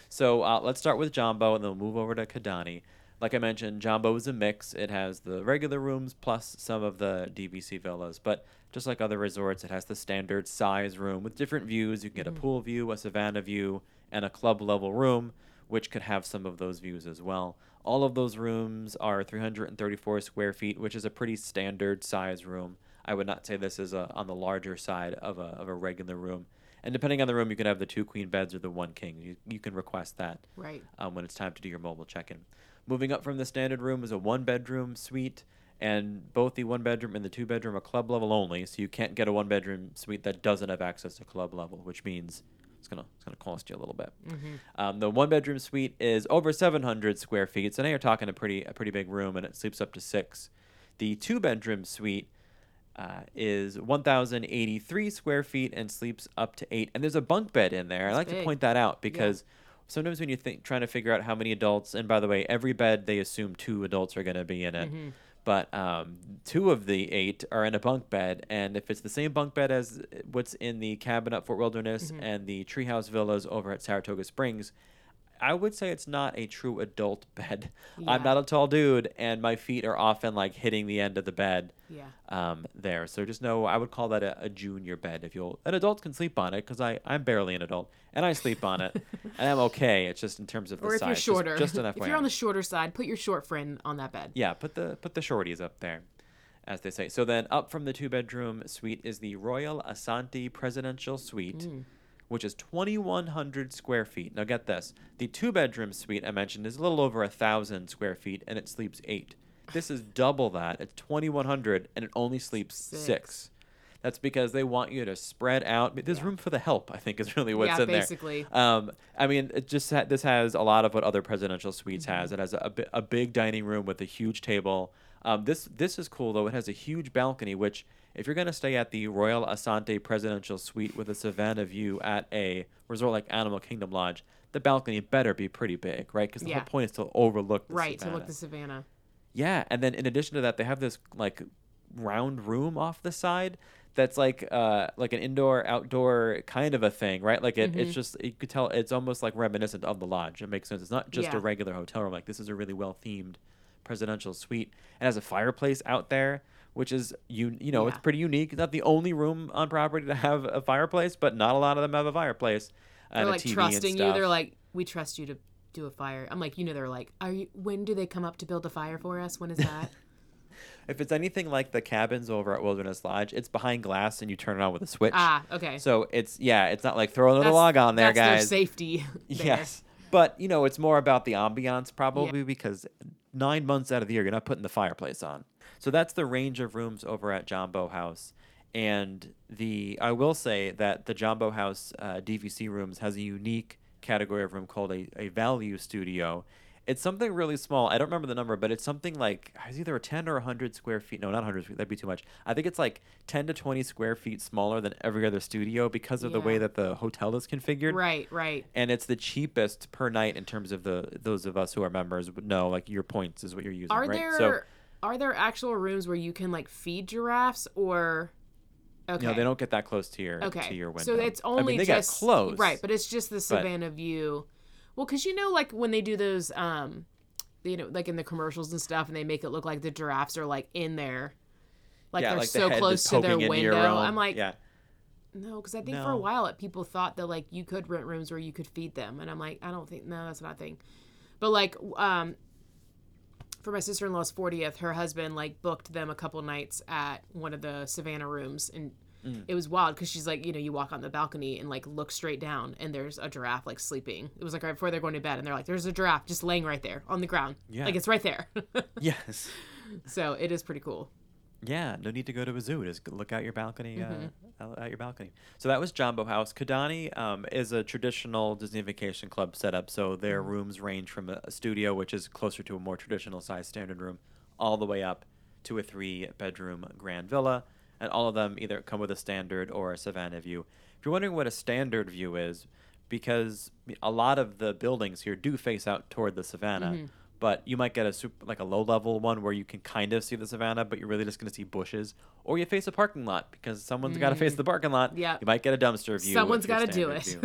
So uh, let's start with Jambo, and then we'll move over to Kidani. Like I mentioned, Jambo is a mix. It has the regular rooms plus some of the DVC villas. But just like other resorts, it has the standard size room with different views. You can get a pool view, a savannah view, and a club level room, which could have some of those views as well. All of those rooms are 334 square feet, which is a pretty standard size room. I would not say this is a, on the larger side of a, of a regular room. And depending on the room, you can have the two queen beds or the one king. You, you can request that Right. um, when it's time to do your mobile check-in. Moving up from the standard room is a one-bedroom suite, and both the one-bedroom and the two-bedroom are club level only. So you can't get a one-bedroom suite that doesn't have access to club level, which means it's gonna it's gonna cost you a little bit. Um, the one-bedroom suite is over 700 square feet, so now you're talking a pretty a pretty big room, and it sleeps up to six. The two-bedroom suite uh, is 1,083 square feet and sleeps up to eight. And there's a bunk bed in there. I That's like to point that out because sometimes when you think trying to figure out how many adults, and by the way, every bed they assume two adults are going to be in it. Mm-hmm. But um, two of the eight are in a bunk bed, and if it's the same bunk bed as uh, what's in the cabin at Fort Wilderness mm-hmm. and the treehouse villas over at Saratoga Springs, I would say it's not a true adult (laughs) bed. I'm not a tall dude, and my feet are often like hitting the end of the bed Yeah. um, there. So just know I would call that a, a junior bed. If you'll, an adult can sleep on it because I I'm barely an adult and I sleep on it (laughs) and I'm okay. It's just in terms of the Or if size. you're shorter, just, an (laughs) if you're on the shorter side, put your short friend on that bed. yeah, put the put the shorties up there, as they say. So then up from the two bedroom suite is the Royal Asante Presidential Suite. Mm. Which is 2,100 square feet. Now, get this: the two-bedroom suite I mentioned is a little over a thousand square feet, and it sleeps eight. This is double that. It's 2,100, and it only sleeps Six. six. That's because they want you to spread out. There's room for the help. I think is really what's Yeah, in there. basically. Um, I mean, it just ha- this has a lot of what other presidential suites Mm-hmm. has. It has a big dining room with a huge table. Um, this this is cool though. It has a huge balcony, which if you're gonna stay at the Royal Asante Presidential Suite with a Savannah view at a resort like Animal Kingdom Lodge, the balcony better be pretty big, right? Because the Yeah. whole point is to overlook the Savannah. Right, to Savannah. look the savannah. Yeah, and then in addition to that, they have this like round room off the side that's like uh like an indoor outdoor kind of a thing, right? Like it, Mm-hmm. it's just you could tell it's almost like reminiscent of the lodge. It makes sense. It's not just Yeah. a regular hotel room. Like this is a really well themed presidential suite. It has a fireplace out there, which is you you know it's pretty unique. It's not the only room on property to have a fireplace, but not a lot of them have a fireplace. They're And like a TV and trusting you. They're like, we trust you to do a fire. I'm like, you know, they're like, are you? When do they come up to build a fire for us? When is that? (laughs) If it's anything like the cabins over at Wilderness Lodge, it's behind glass and you turn it on with a switch. ah, okay. So it's yeah, it's not like throw another That's- log on there, that's their guys. safety. (laughs) (laughs) there. yes, but you know it's more about the ambiance probably because nine months out of the year you're not putting the fireplace on. So that's the range of rooms over at Jambo House, and the I will say that the Jambo House uh, DVC rooms has a unique category of room called a, a value studio. It's something really small. I don't remember the number, but it's something like it's either a 10 or 100 square feet. No, not 100 feet. That'd be too much. I think it's like 10 to 20 square feet smaller than every other studio because of the way that the hotel is configured Right, right. and it's the cheapest per night in terms of the those of us who are members would know like your points is what you're using Are right there so are there actual rooms where you can like feed giraffes or? Okay. know they don't get that close to your Okay. to your window So it's I only mean, they just get close right, but it's just the Savannah view. Well, because you know, like when they do those, um, you know, like in the commercials and stuff, and they make it look like the giraffes are like in there, like yeah, they're like so head close to their poking into your window. I'm like, yeah no, because I think for a while it, people thought that like you could rent rooms where you could feed them, and I'm like, I don't think no, that's not a thing. But like, um, for my sister in law's 40th, her husband like booked them a couple nights at one of the Savannah rooms, and Mm. it was wild because she's like, you know, you walk on the balcony and like look straight down, and there's a giraffe like sleeping. It was like right before they're going to bed, and they're like, there's a giraffe just laying right there on the ground, Yeah. like it's right there. (laughs) yes so it is pretty cool. Yeah no need to go to a zoo just look out your balcony Mm-hmm. uh, out, your balcony so that was Jambo House Kidani um, is a traditional Disney Vacation Club setup so their Mm-hmm. rooms range from a, a studio which is closer to a more traditional size standard room all the way up to a three bedroom grand villa and all of them either come with a standard or a savannah view if you're wondering what a standard view is because a lot of the buildings here do face out toward the savannah but you might get a super like a low level one where you can kind of see the savannah, but you're really just going to see bushes, or you face a parking lot because someone's got to face the parking lot. Mm. Yeah. you might get a dumpster view. Someone's gotta do it.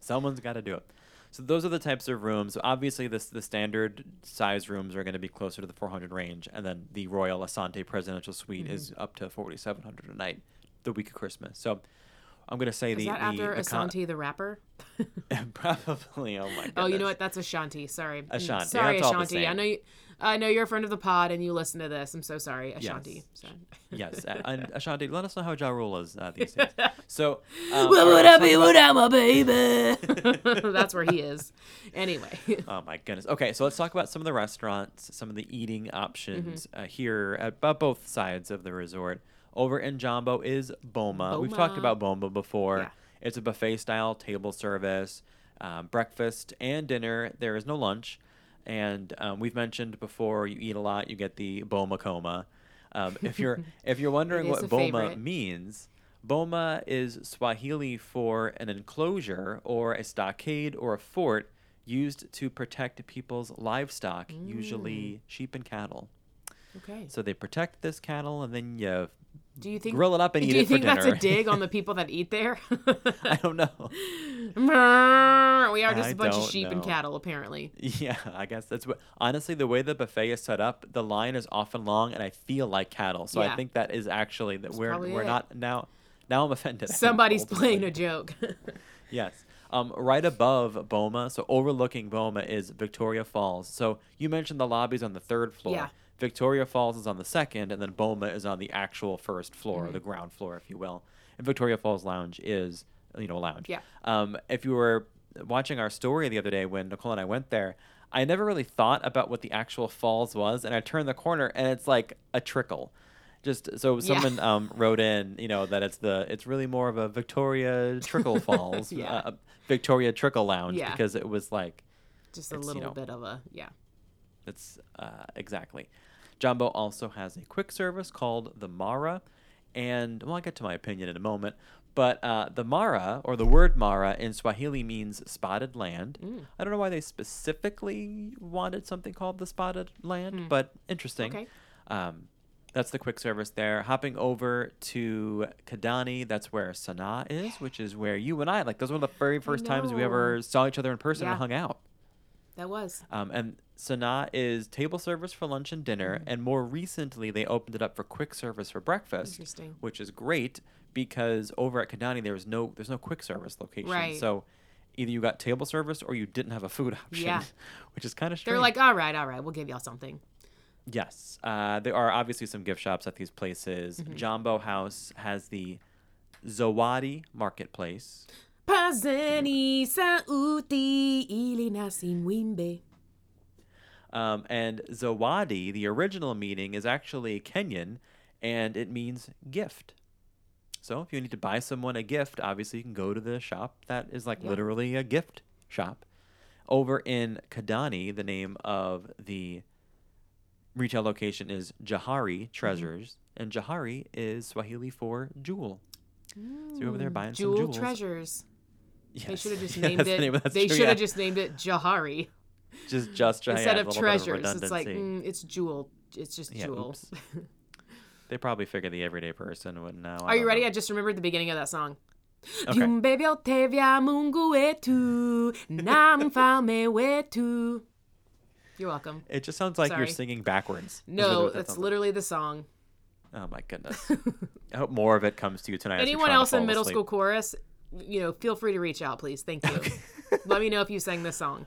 Someone's got to do it. So those are the types of rooms. Obviously, this the standard size rooms are going to be closer to the 400 range, and then the Royal Asante Presidential Suite is Mm-hmm. up to 4,700 a night, the week of Christmas. So I'm going to say Is the that the, after the con- the rapper? (laughs) probably. Oh my god. Oh, you know what? That's Ashanti. Sorry. Mm, Ashanti. Sorry, That's Ashanti. I know you. I know you're a friend of the pod and you listen to this. I'm so sorry, Ashanti. Yes. Yes, (laughs) and Ashanti, let us know how Ja Rule is uh, these days. (laughs) So, um, What would I be without my baby? That's where he is. Anyway. Oh my goodness. Okay, so let's talk about some of the restaurants, some of the eating options Mm-hmm. uh, here at bu- both sides of the resort. Over in Jambo is Boma. We've talked about Boma before. Yeah. It's a buffet style table service, um, breakfast and dinner. There is no lunch. And um, we've mentioned before, you eat a lot, you get the Boma coma. Um, if you're (laughs) if you're wondering what Boma favorite. means, Boma is Swahili for an enclosure or a stockade or a fort used to protect people's livestock, Mm. usually sheep and cattle. Okay. So they protect this cattle and then you Do you think grill it up and eat it for dinner? Do you think that's a dig on the (laughs) people that eat there? (laughs) I don't know. we are just I a bunch of sheep and cattle, apparently. Yeah, I guess that's what. Honestly, the way the buffet is set up, the line is often long, and I feel like cattle. So Yeah. I think that is actually that we're we're it. not now. Now I'm offended. (laughs) Somebody's playing a joke. Yes. Um, right above Boma, so overlooking Boma is Victoria Falls. So you mentioned the lobbies on the third floor. Yeah. Victoria Falls is on the second, and then Boma is on the actual first floor, Mm-hmm. the ground floor, if you will. And Victoria Falls Lounge is, you know, a lounge. Yeah. Um, if you were watching our story the other day when Nicole and I went there, I never really thought about what the actual falls was, and I turned the corner and it's like a trickle. Just so Yeah. someone um, wrote in, you know, that it's the it's really more of a Victoria Trickle (laughs) Falls, Yeah. uh, Victoria Trickle Lounge, Yeah. because it was like just a It's, you little know, bit of a yeah. It's uh, exactly. Jambo also has a quick service called the Mara, and well, I'll get to my opinion in a moment. But uh, the Mara, or the word Mara in Swahili means spotted land. Mm. I don't know why they specifically wanted something called the spotted land, but interesting. Okay. Um, that's the quick service there. Hopping over to Kidani, that's where Sanaa is, which is where you and I, like, those were the very first times we ever saw each other in person Yeah. and hung out. That was. Um, and Sanaa is table service for lunch and dinner, Mm-hmm. and more recently they opened it up for quick service for breakfast, Interesting. which is great because over at Kidani there was no there's no quick service location, Right. so either you got table service or you didn't have a food (laughs) option, Yeah. (laughs) which is kind of strange. They're like, all right, all right, we'll give y'all something. yes, uh, there are obviously some gift shops at these places. Mm-hmm. Jambo House has the Zawadi Marketplace. Pazeni sauti ili nasi mwimbe. Um, and Zawadi, the original meaning, is actually Kenyan, and it means gift. So if you need to buy someone a gift, obviously you can go to the shop that is like Yeah. literally a gift shop. Over in Kidani, the name of the retail location is Johari Treasures, and Johari is Swahili for jewel. So you're over there buying some Jewel jewels. treasures. They should have just (laughs) Yeah, named the it. of- They should have yeah. just named it Johari just just yeah, instead of treasures. It's like mm, it's jewel. It's just Yeah, jewel. (laughs) They probably figured the everyday person would know. Are you ready? know. I just remembered the beginning of that song. Okay. Viumbe vyote Mungu wetu na mfalme (laughs) wetu. You're welcome. It just sounds like Sorry. you're singing backwards. No, that's that's literally the song. Oh my goodness. I hope more of it comes to you tonight. Anyone trying to else in middle asleep. school chorus, you know, feel free to reach out, please. Thank you. (laughs) Let me know if you sang this song.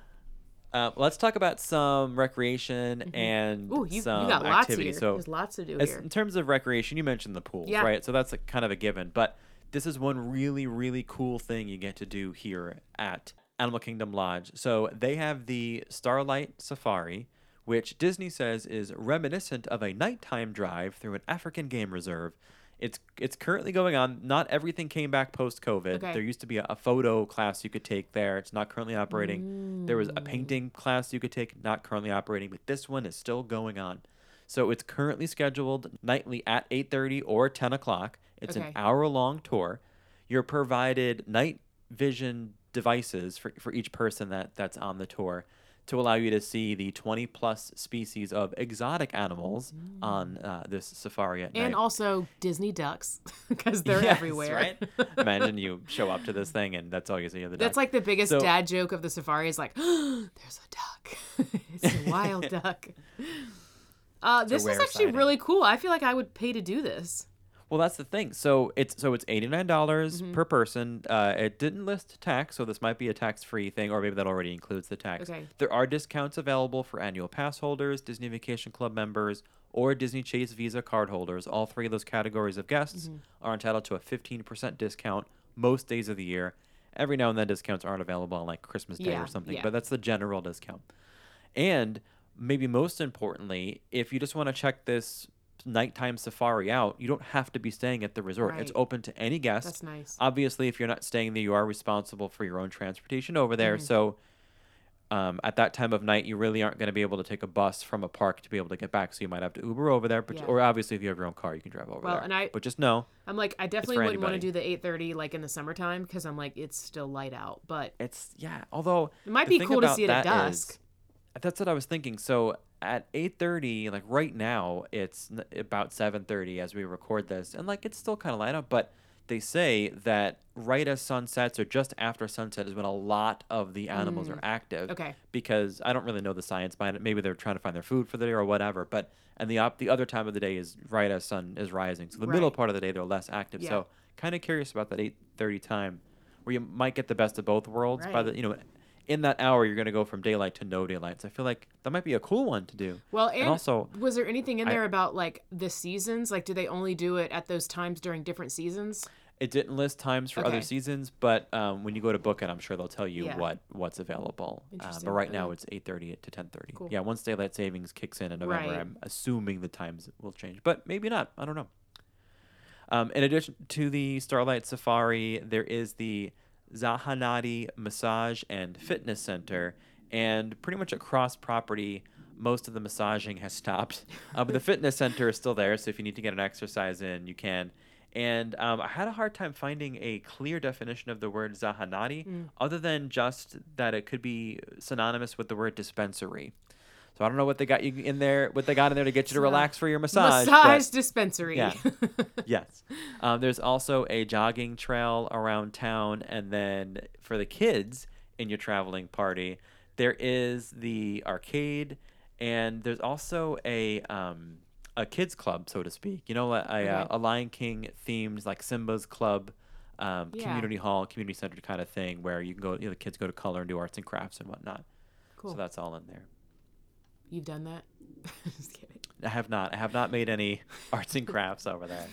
Uh, let's talk about some recreation and Ooh, you, you some got lots activity. here. So, There's lots to do here. in terms of recreation, you mentioned the pools, Yeah. right? So that's a, kind of a given. But this is one really, really cool thing you get to do here at Animal Kingdom Lodge. So they have the Starlight Safari, which Disney says is reminiscent of a nighttime drive through an African game reserve. It's it's currently going on. Not everything came back post COVID. Okay. There used to be a, a photo class you could take there. It's not currently operating. There was a painting class you could take, not currently operating, but this one is still going on. So it's currently scheduled nightly at 8:30 or 10 o'clock. It's an hour-long tour. You're provided night vision devices for, for each person that that's on the tour to allow you to see the 20 plus species of exotic animals on uh, this safari at Mm. and night. also Disney ducks (laughs) because they're Yes, everywhere. right? Imagine you show up to this thing and that's all you see of the That's duck. like the biggest So- dad joke of the safari is like, (gasps) there's a duck. (laughs) it's a wild (laughs) duck. Uh, this is actually sighting. really cool. I feel like I would pay to do this. Well, that's the thing. So it's so it's eighty nine dollars Mm-hmm. per person. Uh, it didn't list tax, so this might be a tax free thing, or maybe that already includes the tax. Okay. There are discounts available for annual pass holders, Disney Vacation Club members, or Disney Chase Visa card holders. All three of those categories of guests Mm-hmm. are entitled to a fifteen percent discount most days of the year. Every now and then, discounts aren't available on like Christmas Day Yeah, or something, yeah. but that's the general discount. And maybe most importantly, if you just want to check this nighttime safari out, you don't have to be staying at the resort. It's open to any guest. That's nice. Obviously, if you're not staying there, you are responsible for your own transportation over there. Mm-hmm. So um, at that time of night, you really aren't going to be able to take a bus from a park to be able to get back. So you might have to Uber over there. But Yeah. or obviously, if you have your own car, you can drive over Well, there. and I- but just know I'm like, I definitely wouldn't want to do the 8:30 like in the summertime because I'm like, it's still light out. But it's yeah. Although It might be cool to see it at that is- dusk. That's what I was thinking. So at eight thirty, like right now, it's n- about seven thirty as we record this, and like it's still kind of light up, But they say that right as sun sets or just after sunset is when a lot of the animals are active. Mm. Okay. Because I don't really know the science behind it. Maybe they're trying to find their food for the day or whatever. But and the op- the other time of the day is right as sun is rising. So the middle Right. part of the day they're less active. Yeah. So kind of curious about that eight thirty time, where you might get the best of both worlds. By Right. the you know, in that hour you're going to go from daylight to no daylight. So I feel like that might be a cool one to do. Well, and, also was there anything in I- there about like the seasons? Like, do they only do it at those times during different seasons? it didn't list times for other seasons, but um, when you go to book it, I'm sure they'll tell you Yeah. what what's available. Uh, but right now Okay. it's 8:30 to 10:30. Cool. Yeah, once daylight savings kicks in in November, Right. I'm assuming the times will change, but maybe not. I don't know. Um, in addition to the Starlight Safari, there is the Zahanati Massage and Fitness Center, and pretty much across property, most of the massaging has stopped. Uh, but the (laughs) fitness center is still there, so if you need to get an exercise in, you can. And um, I had a hard time finding a clear definition of the word Zahanati, Mm. other than just that it could be synonymous with the word dispensary. So I don't know what they got you in there, what they got in there to get you to relax for your massage. but- Massage dispensary. Yeah. (laughs) yes. Um, there's also a jogging trail around town, and then for the kids in your traveling party, there is the arcade, and there's also a um, a kids club, so to speak. You know, a, a, a Lion King themed like Simba's club. Um, Yeah. community hall, community center kind of thing where you can go, you know, the kids go to color and do arts and crafts and whatnot. cool. So that's all in there. You've done that? (laughs) Just kidding. I have not. I have not made any (laughs) arts and crafts over there.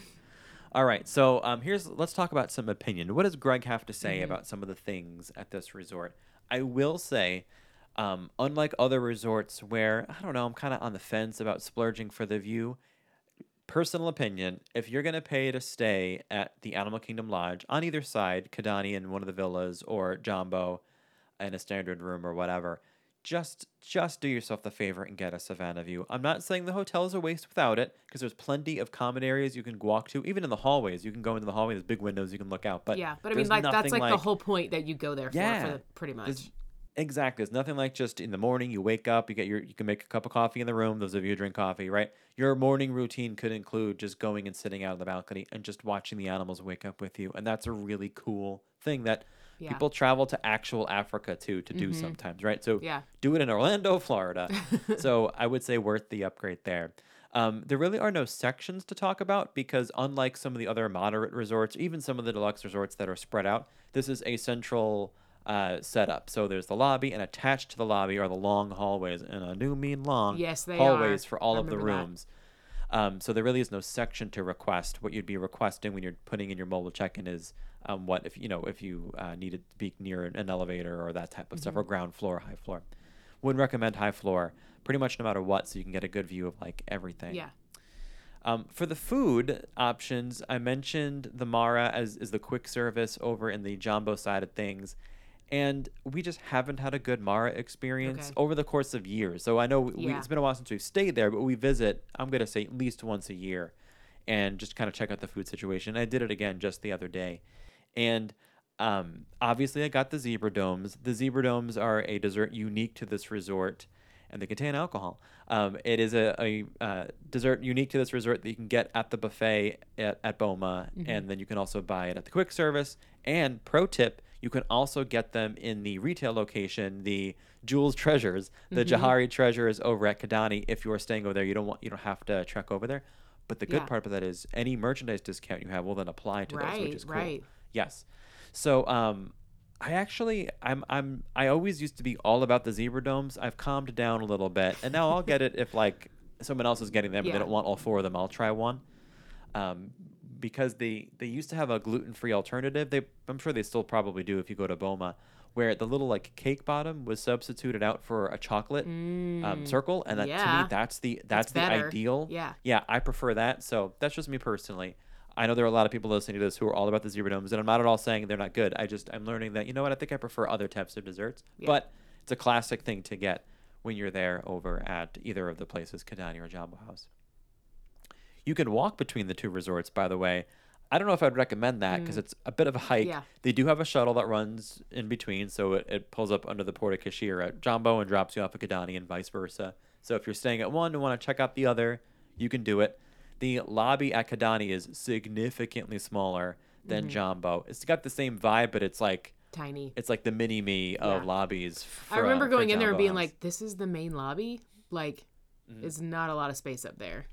All right, so um, here's let's talk about some opinion. What does Greg have to say about some of the things at this resort? I will say, um, unlike other resorts where I don't know, I'm kind of on the fence about splurging for the view. Personal opinion: If you're gonna pay to stay at the Animal Kingdom Lodge on either side, Kidani in one of the villas or Jambo in a standard room or whatever, just just do yourself the favor and get a Savannah view. I'm not saying the hotel is a waste without it, because there's plenty of common areas you can walk to, even in the hallways. You can go into the hallway. There's big windows you can look out. But yeah, but I mean, like that's nothing like, the whole point that you go there for, Yeah. for the, pretty much. Exactly. There's nothing like just in the morning you wake up, you get your you can make a cup of coffee in the room. Those of you who drink coffee, right? Your morning routine could include just going and sitting out on the balcony and just watching the animals wake up with you. And that's a really cool thing that Yeah. Mm-hmm. people travel to actual Africa too to do sometimes, right? So Yeah. do it in Orlando, Florida. (laughs) so I would say worth the upgrade there. Um, there really are no sections to talk about because, unlike some of the other moderate resorts, even some of the deluxe resorts that are spread out, this is a central uh, setup. So there's the lobby, and attached to the lobby are the long hallways, and I do mean long Yes, they hallways are. for all I of the rooms. Um, so there really is no section to request. What you'd be requesting when you're putting in your mobile check-in is um, what if you know if you uh, needed to be near an elevator or that type of stuff, Mm-hmm. or ground floor, high floor. Wouldn't recommend high floor, pretty much no matter what, so you can get a good view of like everything. yeah. Um, for the food options, I mentioned the Mara as, is the quick service over in the Jambo side of things. And we just haven't had a good Mara experience Okay. over the course of years. So I know we, Yeah. it's been a while since we've stayed there, but we visit, I'm going to say, at least once a year and just kind of check out the food situation. I did it again just the other day. And um, obviously, I got the zebra domes. The zebra domes are a dessert unique to this resort, and they contain alcohol. Um, it is a, a uh, dessert unique to this resort that you can get at the buffet at, at Boma, and then you can also buy it at the quick service. And pro tip, you can also get them in the retail location, the Jules Treasures, the Johari Treasures over at Kidani. If you are staying over there, you don't want you don't have to trek over there. But the good Yeah. part of that is any merchandise discount you have will then apply to those, which is cool. right. Yes. So um I actually I'm I'm I always used to be all about the zebra domes. I've calmed down a little bit. And now I'll get it if like someone else is getting them and Yeah. they don't want all four of them. I'll try one. Um because they they used to have a gluten-free alternative. They I'm sure they still probably do if you go to Boma where the little like cake bottom was substituted out for a chocolate um, circle and that to me that's the that's, the better. ideal Yeah. yeah, I prefer that. So that's just me personally. I know there are a lot of people listening to this who are all about the zebra domes, and I'm not at all saying they're not good. I just I'm learning that you know what I think I prefer other types of desserts, but it's a classic thing to get when you're there over at either of the places, Kidani or Jambo House. You can walk between the two resorts, by the way. I don't know if I'd recommend that because it's a bit of a hike. Mm. Yeah. They do have a shuttle that runs in between, so it, it pulls up under the porte cochere at Jambo and drops you off at Kidani and vice versa. So if you're staying at one and want to check out the other, you can do it. The lobby at Kidani is significantly smaller than Mm-hmm. Jambo. It's got the same vibe, but it's like Tiny. it's like the mini me of Yeah. lobbies. I remember going for in there and being like, "This is the main lobby. Like, Mm-hmm. it's not a lot of space up there."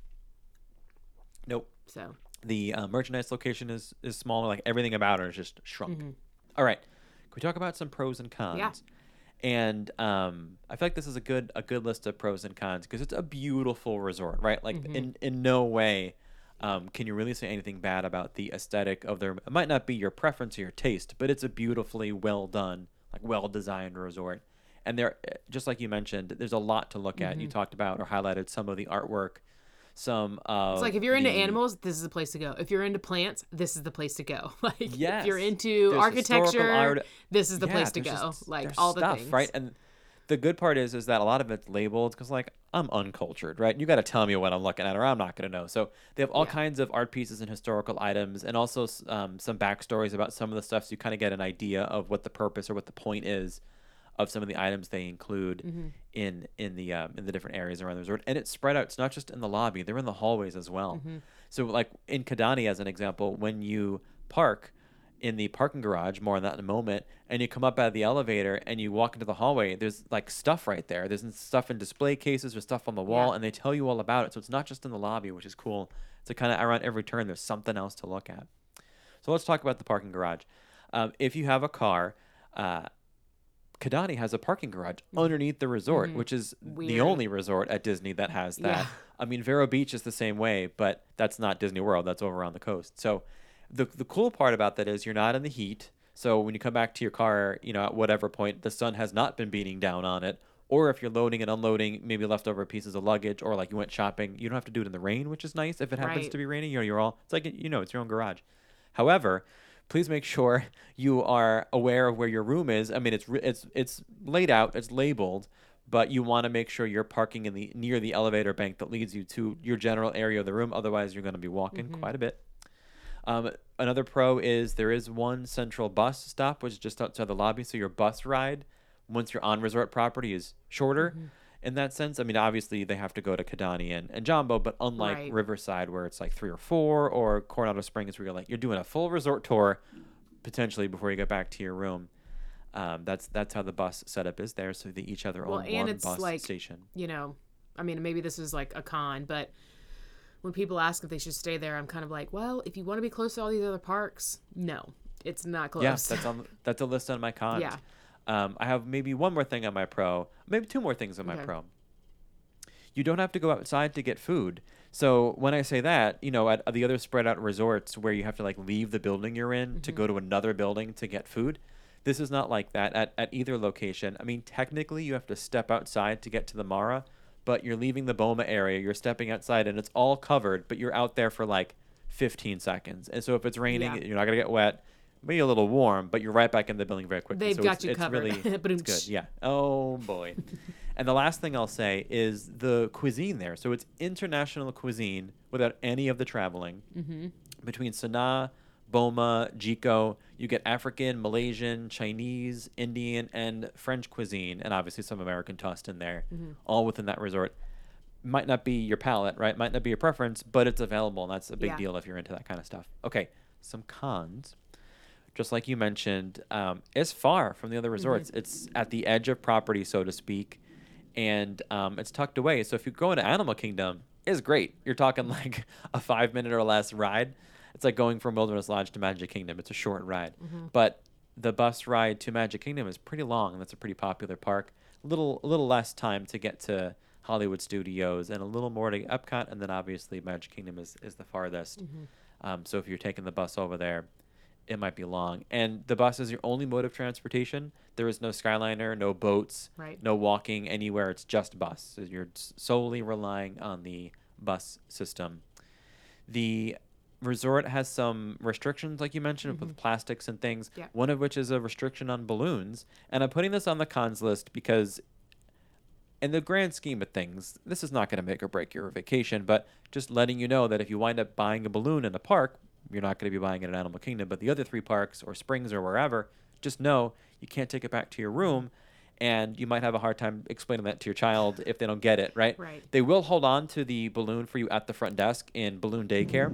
nope. So The uh, merchandise location is is smaller. Like everything about it is just shrunk. All right, can we talk about some pros and cons? Mm-hmm. Yeah. And um, I feel like this is a good a good list of pros and cons because it's a beautiful resort, right? Like Mm-hmm. in in no way um, can you really say anything bad about the aesthetic of their. It might not be your preference or your taste, but it's a beautifully well done, like well designed resort. And there, just like you mentioned, there's a lot to look at. You talked about or highlighted some of the artwork, some Mm-hmm. it's like if you're into the- animals, this is the place to go. If you're into plants, this is the place to go. (laughs) Like Yes. if you're into architecture, art- this is the Yeah, place to go. just- like all the stuff, things, right? And the good part is, is that a lot of it's labeled because, like, I'm uncultured, right? You got to tell me what I'm looking at, or I'm not going to know. So they have all Yeah. kinds of art pieces and historical items, and also um, some backstories about some of the stuff, so you kind of get an idea of what the purpose or what the point is of some of the items they include Mm-hmm. in in the um, in the different areas around the resort. And it's spread out. It's not just in the lobby; they're in the hallways as well. Mm-hmm. So, like in Kidani, as an example, when you park in the parking garage, more on that in a moment, and you come up out of the elevator and you walk into the hallway, there's like stuff right there. There's stuff in display cases, there's stuff on the wall, Yeah. and they tell you all about it. So it's not just in the lobby, which is cool. It's kind of around every turn, there's something else to look at. So let's talk about the parking garage. Um, if you have a car, uh, Kidani has a parking garage underneath the resort, which is the Mm-hmm. Only resort at Disney that has that. Yeah. I mean, Vero Beach is the same way, but that's not Disney World. That's over on the coast. So the the cool part about that is you're not in the heat. So when you come back to your car, you know, at whatever point the sun has not been beating down on it, or if you're loading and unloading maybe leftover pieces of luggage, or like you went shopping, you don't have to do it in the rain, which is nice. If it happens Right. to be raining, you know, you're all it's like you know, it's your own garage. However, please make sure you are aware of where your room is. I mean, it's it's it's laid out, it's labeled, but you want to make sure you're parking in the near the elevator bank that leads you to your general area of the room. Otherwise, you're going to be walking quite a bit. Um, another pro is there is one central bus stop, which is just outside the lobby. So your bus ride, once you're on resort property, is shorter in that sense. I mean, obviously they have to go to Kidani and, and Jambo, but unlike Right. Riverside, where it's like three or four, or Coronado Springs, where you're like you're doing a full resort tour potentially before you get back to your room. Um, that's that's how the bus setup is there. So they each have their Well, own and one it's bus like- station. you know, I mean, maybe this is like a con, but when people ask if they should stay there, I'm kind of like, well, if you want to be close to all these other parks, no, it's not close. Yeah, that's on that's a list on my con. (laughs) Yeah. Um, I have maybe one more thing on my pro, maybe two more things on my Okay. pro. You don't have to go outside to get food. So when I say that, you know, at the other spread out resorts where you have to like leave the building you're in to go to another building to get food, this is not like that at, at either location. I mean, technically you have to step outside to get to the Mara, but you're leaving the Boma area, you're stepping outside and it's all covered, but you're out there for like 15 seconds. And so if it's raining, Yeah. you're not going to get wet. Maybe a little warm, but you're right back in the building very quickly. They've so got it's, you it's covered. really (laughs) it's good. Yeah. Oh boy. (laughs) and the last thing I'll say is the cuisine there. So it's international cuisine without any of the traveling. Mm-hmm. Between Sanaa, Boma, Jiko. You get African, Malaysian, Chinese, Indian, and French cuisine, and obviously some American tossed in there, all within that resort. Might not be your palate, right? Might not be your preference, but it's available, and that's a big Yeah. deal if you're into that kind of stuff. Okay, some cons. Just like you mentioned, um, it's far from the other resorts. It's at the edge of property, so to speak, and um, it's tucked away. So if you go into Animal Kingdom, it's great. You're talking (laughs) like a five minute or less ride. It's like going from Wilderness Lodge to Magic Kingdom. It's a short ride, but the bus ride to Magic Kingdom is pretty long, and that's a pretty popular park. A little, a little less time to get to Hollywood Studios, and a little more to Epcot, and then obviously Magic Kingdom is is the farthest. Um, so if you're taking the bus over there, it might be long. And the bus is your only mode of transportation. There is no Skyliner, no boats, Right. no walking anywhere. It's just bus. So you're solely relying on the bus system. The resort has some restrictions, like you mentioned, with mm-hmm. plastics and things. Yeah. One of which is a restriction on balloons. And I'm putting this on the cons list because in the grand scheme of things, this is not going to make or break your vacation, but just letting you know that if you wind up buying a balloon in a park, you're not going to be buying it at Animal Kingdom, but the other three parks or Springs or wherever, just know you can't take it back to your room. And you might have a hard time explaining that to your child if they don't get it, right? Right. They will hold on to the balloon for you at the front desk in balloon daycare.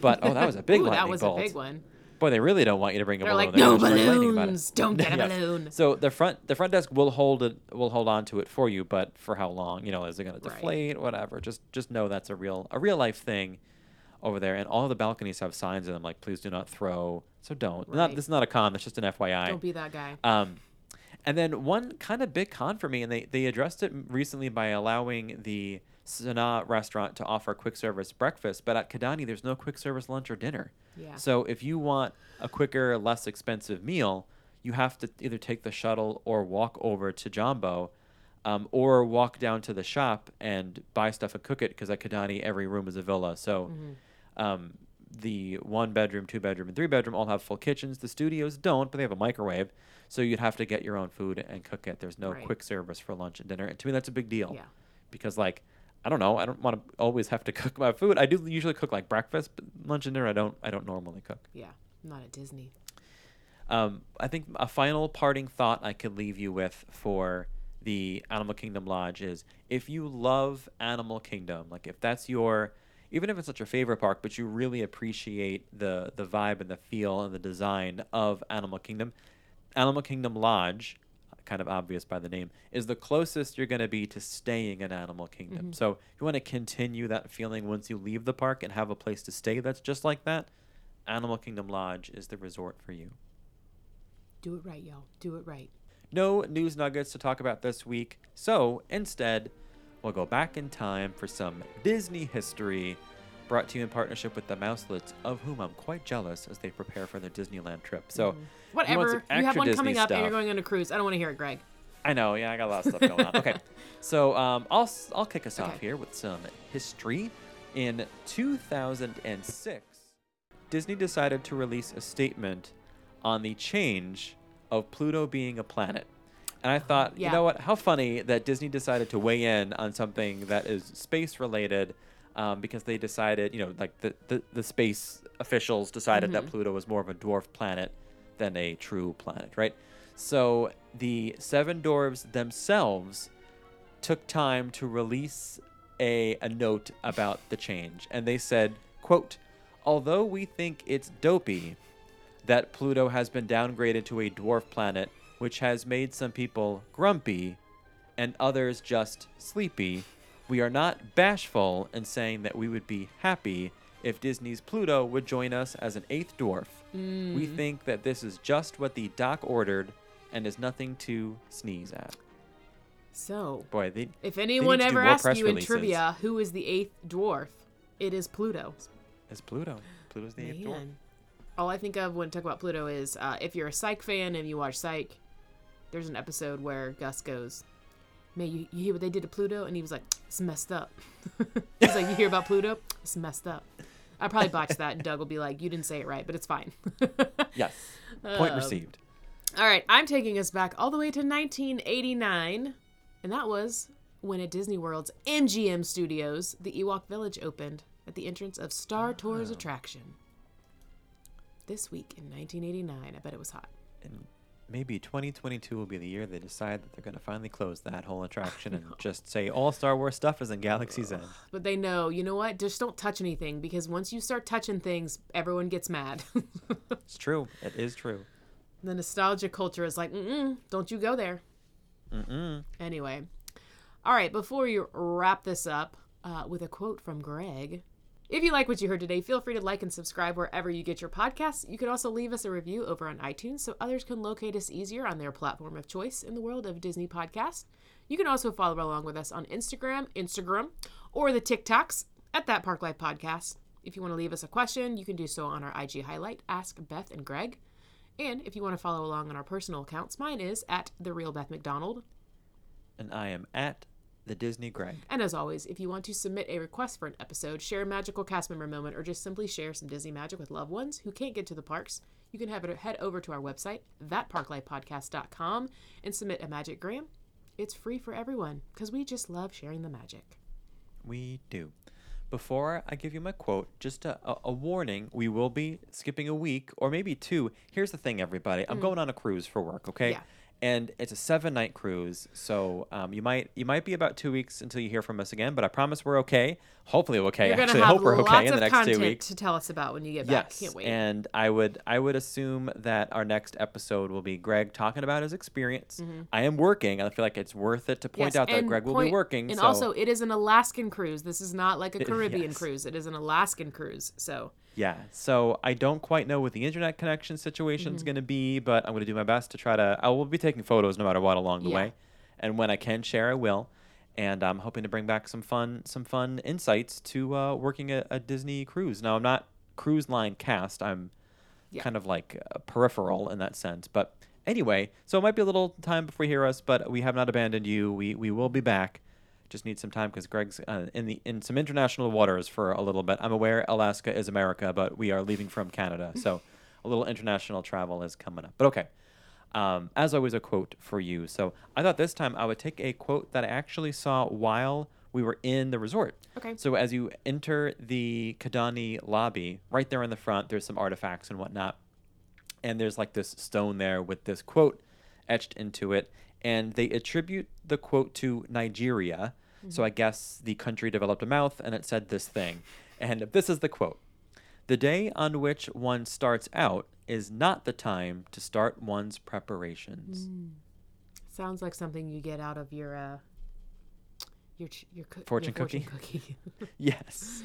But oh, that was a big Ooh, one. that was a big one. Boy, they really don't want you to bring a They're balloon. like, They're no gonna start complaining about it." balloons. Don't get a (laughs) Yes. balloon. So the front the front desk will hold it will hold on to it for you, but for how long? You know, is it going to Right. deflate? Whatever. Just just know that's a real a real life thing over there. And all the balconies have signs in them like please do not throw. So don't. Not this is not a con. That's just an FYI. Don't be that guy. Um, and then one kind of big con for me, and they, they addressed it recently by allowing the Sanaa restaurant to offer quick service breakfast, but at Kidani there's no quick service lunch or dinner. Yeah. So if you want a quicker, less expensive meal, you have to either take the shuttle or walk over to Jambo, um, or walk down to the shop and buy stuff and cook it because at Kidani every room is a villa. So um, the one bedroom, two bedroom, and three bedroom all have full kitchens. The studios don't, but they have a microwave. So you'd have to get your own food and cook it. There's no Right. quick service for lunch and dinner. And to me, that's a big deal. Yeah. Because, like, I don't know. I don't want to always have to (laughs) cook my food. I do usually cook like breakfast, but lunch and dinner I don't. I don't normally cook. Yeah. Not at Disney. Um, I think a final parting thought I could leave you with for the Animal Kingdom Lodge is if you love Animal Kingdom, like if that's your, even if it's not your favorite park, but you really appreciate the the vibe and the feel and the design of Animal Kingdom, Animal Kingdom Lodge, kind of obvious by the name, is the closest you're going to be to staying in Animal Kingdom. Mm-hmm. So if you want to continue that feeling once you leave the park and have a place to stay that's just like that, Animal Kingdom Lodge is the resort for you. Do it right, y'all. Do it right. No news nuggets to talk about this week, so instead, we'll go back in time for some Disney history brought to you in partnership with the Mouselets, of whom I'm quite jealous as they prepare for their Disneyland trip. So, you want Whatever. some You have one Disney coming up and you're going on a cruise. I don't want to hear it, Greg. I know, yeah, I got a lot of stuff going on. Okay, (laughs) so um, I'll I'll kick us off here with some history. In 2006, Disney decided to release a statement on the change of Pluto being a planet. And I thought, you know what? How funny that Disney decided to weigh in on something that is space related um, because they decided, you know, like the, the, the space officials decided that Pluto was more of a dwarf planet than a true planet, right? So the seven dwarves themselves took time to release a, a note about the change and they said quote although we think it's dopey that pluto has been downgraded to a dwarf planet which has made some people grumpy and others just sleepy we are not bashful in saying that we would be happy if disney's pluto would join us as an eighth dwarf we think that this is just what the doc ordered and is nothing to sneeze at So, boy they if anyone ever asks you in trivia who is the eighth dwarf, it is Pluto. It's Pluto. Pluto's the eighth dwarf. All I think of when I talk about Pluto is uh, if you're a Psych fan and you watch Psych, there's an episode where Gus goes, Man, you, you hear what they did to Pluto? And he was like, It's messed up. (laughs) He's like, You hear about Pluto? It's messed up. I probably botched that, and Doug will be like, You didn't say it right, but it's fine. (laughs) Yes. Point Um, received. All right, I'm taking us back all the way to 1989, and that was when at Disney World's MGM Studios, the Ewok Village opened at the entrance of Star Tours attraction. this week in 1989. I bet it was hot. And maybe 2022 will be the year they decide that they're going to finally close that whole attraction and (laughs) just say all Star Wars stuff is in Galaxy's Edge. But they know, you know what? Just don't touch anything because once you start touching things, everyone gets mad. (laughs) It's true. It is true. the nostalgia culture is like, mm don't you go there. Mm-mm. Anyway, all right, before we wrap this up uh, with a quote from Greg. If you like what you heard today, feel free to like and subscribe wherever you get your podcasts. You can also leave us a review over on iTunes so others can locate us easier on their platform of choice in the world of Disney podcasts. You can also follow along with us on Instagram, Instagram, or the TikToks at that Park Life Podcast. If you want to leave us a question, you can do so on our IG highlight, Ask Beth and Greg. And if you want to follow along on our personal accounts, mine is at the real Beth McDonald. And I am at the Disney Greg. And as always, if you want to submit a request for an episode, share a magical cast member moment, or just simply share some Disney magic with loved ones who can't get to the parks, you can have it head over to our website, thatparklifepodcast.com, and submit a magic gram. It's free for everyone because we just love sharing the magic. We do. Before I give you my quote, just a, a, a warning we will be skipping a week or maybe two. Here's the thing, everybody. I'm mm. going on a cruise for work, okay? Yeah. And it's a seven night cruise, so um, you might you might be about two weeks until you hear from us again. But I promise we're okay. Hopefully, we're okay. You're Actually, hope we're okay in the next two weeks. to tell us about when you get back. Yes, Can't wait. and I would I would assume that our next episode will be Greg talking about his experience. I am working. I feel like it's worth it to point Mm-hmm. Yes, out that Greg will be working. And so also, it is an Alaskan cruise. This is not like a (laughs) Caribbean yes. cruise. It is an Alaskan cruise. So yeah, so I don't quite know what the internet connection situation Mm-hmm. is going to be, but I'm going to do my best to try to. I will be taking photos no matter what along the Yeah. way, and when I can share, I will. And I'm hoping to bring back some fun, some fun insights to uh, working a, a Disney cruise. Now I'm not cruise line cast. I'm Yeah. kind of like uh, peripheral in that sense. But anyway, so it might be a little time before you hear us, but we have not abandoned you. We we will be back. Just need some time because Greg's uh, in the in some international waters for a little bit. I'm aware Alaska is America, but we are leaving from Canada, so (laughs) a little international travel is coming up. But okay. Um, as always, a quote for you. So I thought this time I would take a quote that I actually saw while we were in the resort. Okay. So as you enter the Kidani lobby, right there in the front, there's some artifacts and whatnot. And there's like this stone there with this quote etched into it. And they attribute the quote to Nigeria. So I guess the country developed a mouth and it said this thing. And this is the quote The day on which one starts out is not the time to start one's preparations. sounds like something you get out of your uh, your your, coo- Fortune your cookie? cookie. (laughs) Yes.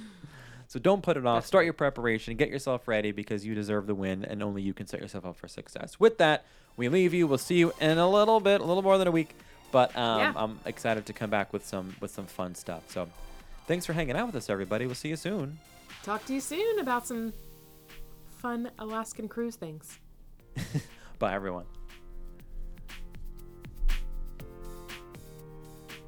So don't put it off. Start your preparation. Get yourself ready because you deserve the win, and only you can set yourself up for success. With that, we leave you. We'll see you in a little bit, a little more than a week, but um, Yeah. I'm excited to come back with some with some fun stuff. So, thanks for hanging out with us, everybody. We'll see you soon. Talk to you soon about some fun Alaskan cruise things. (laughs) Bye, everyone.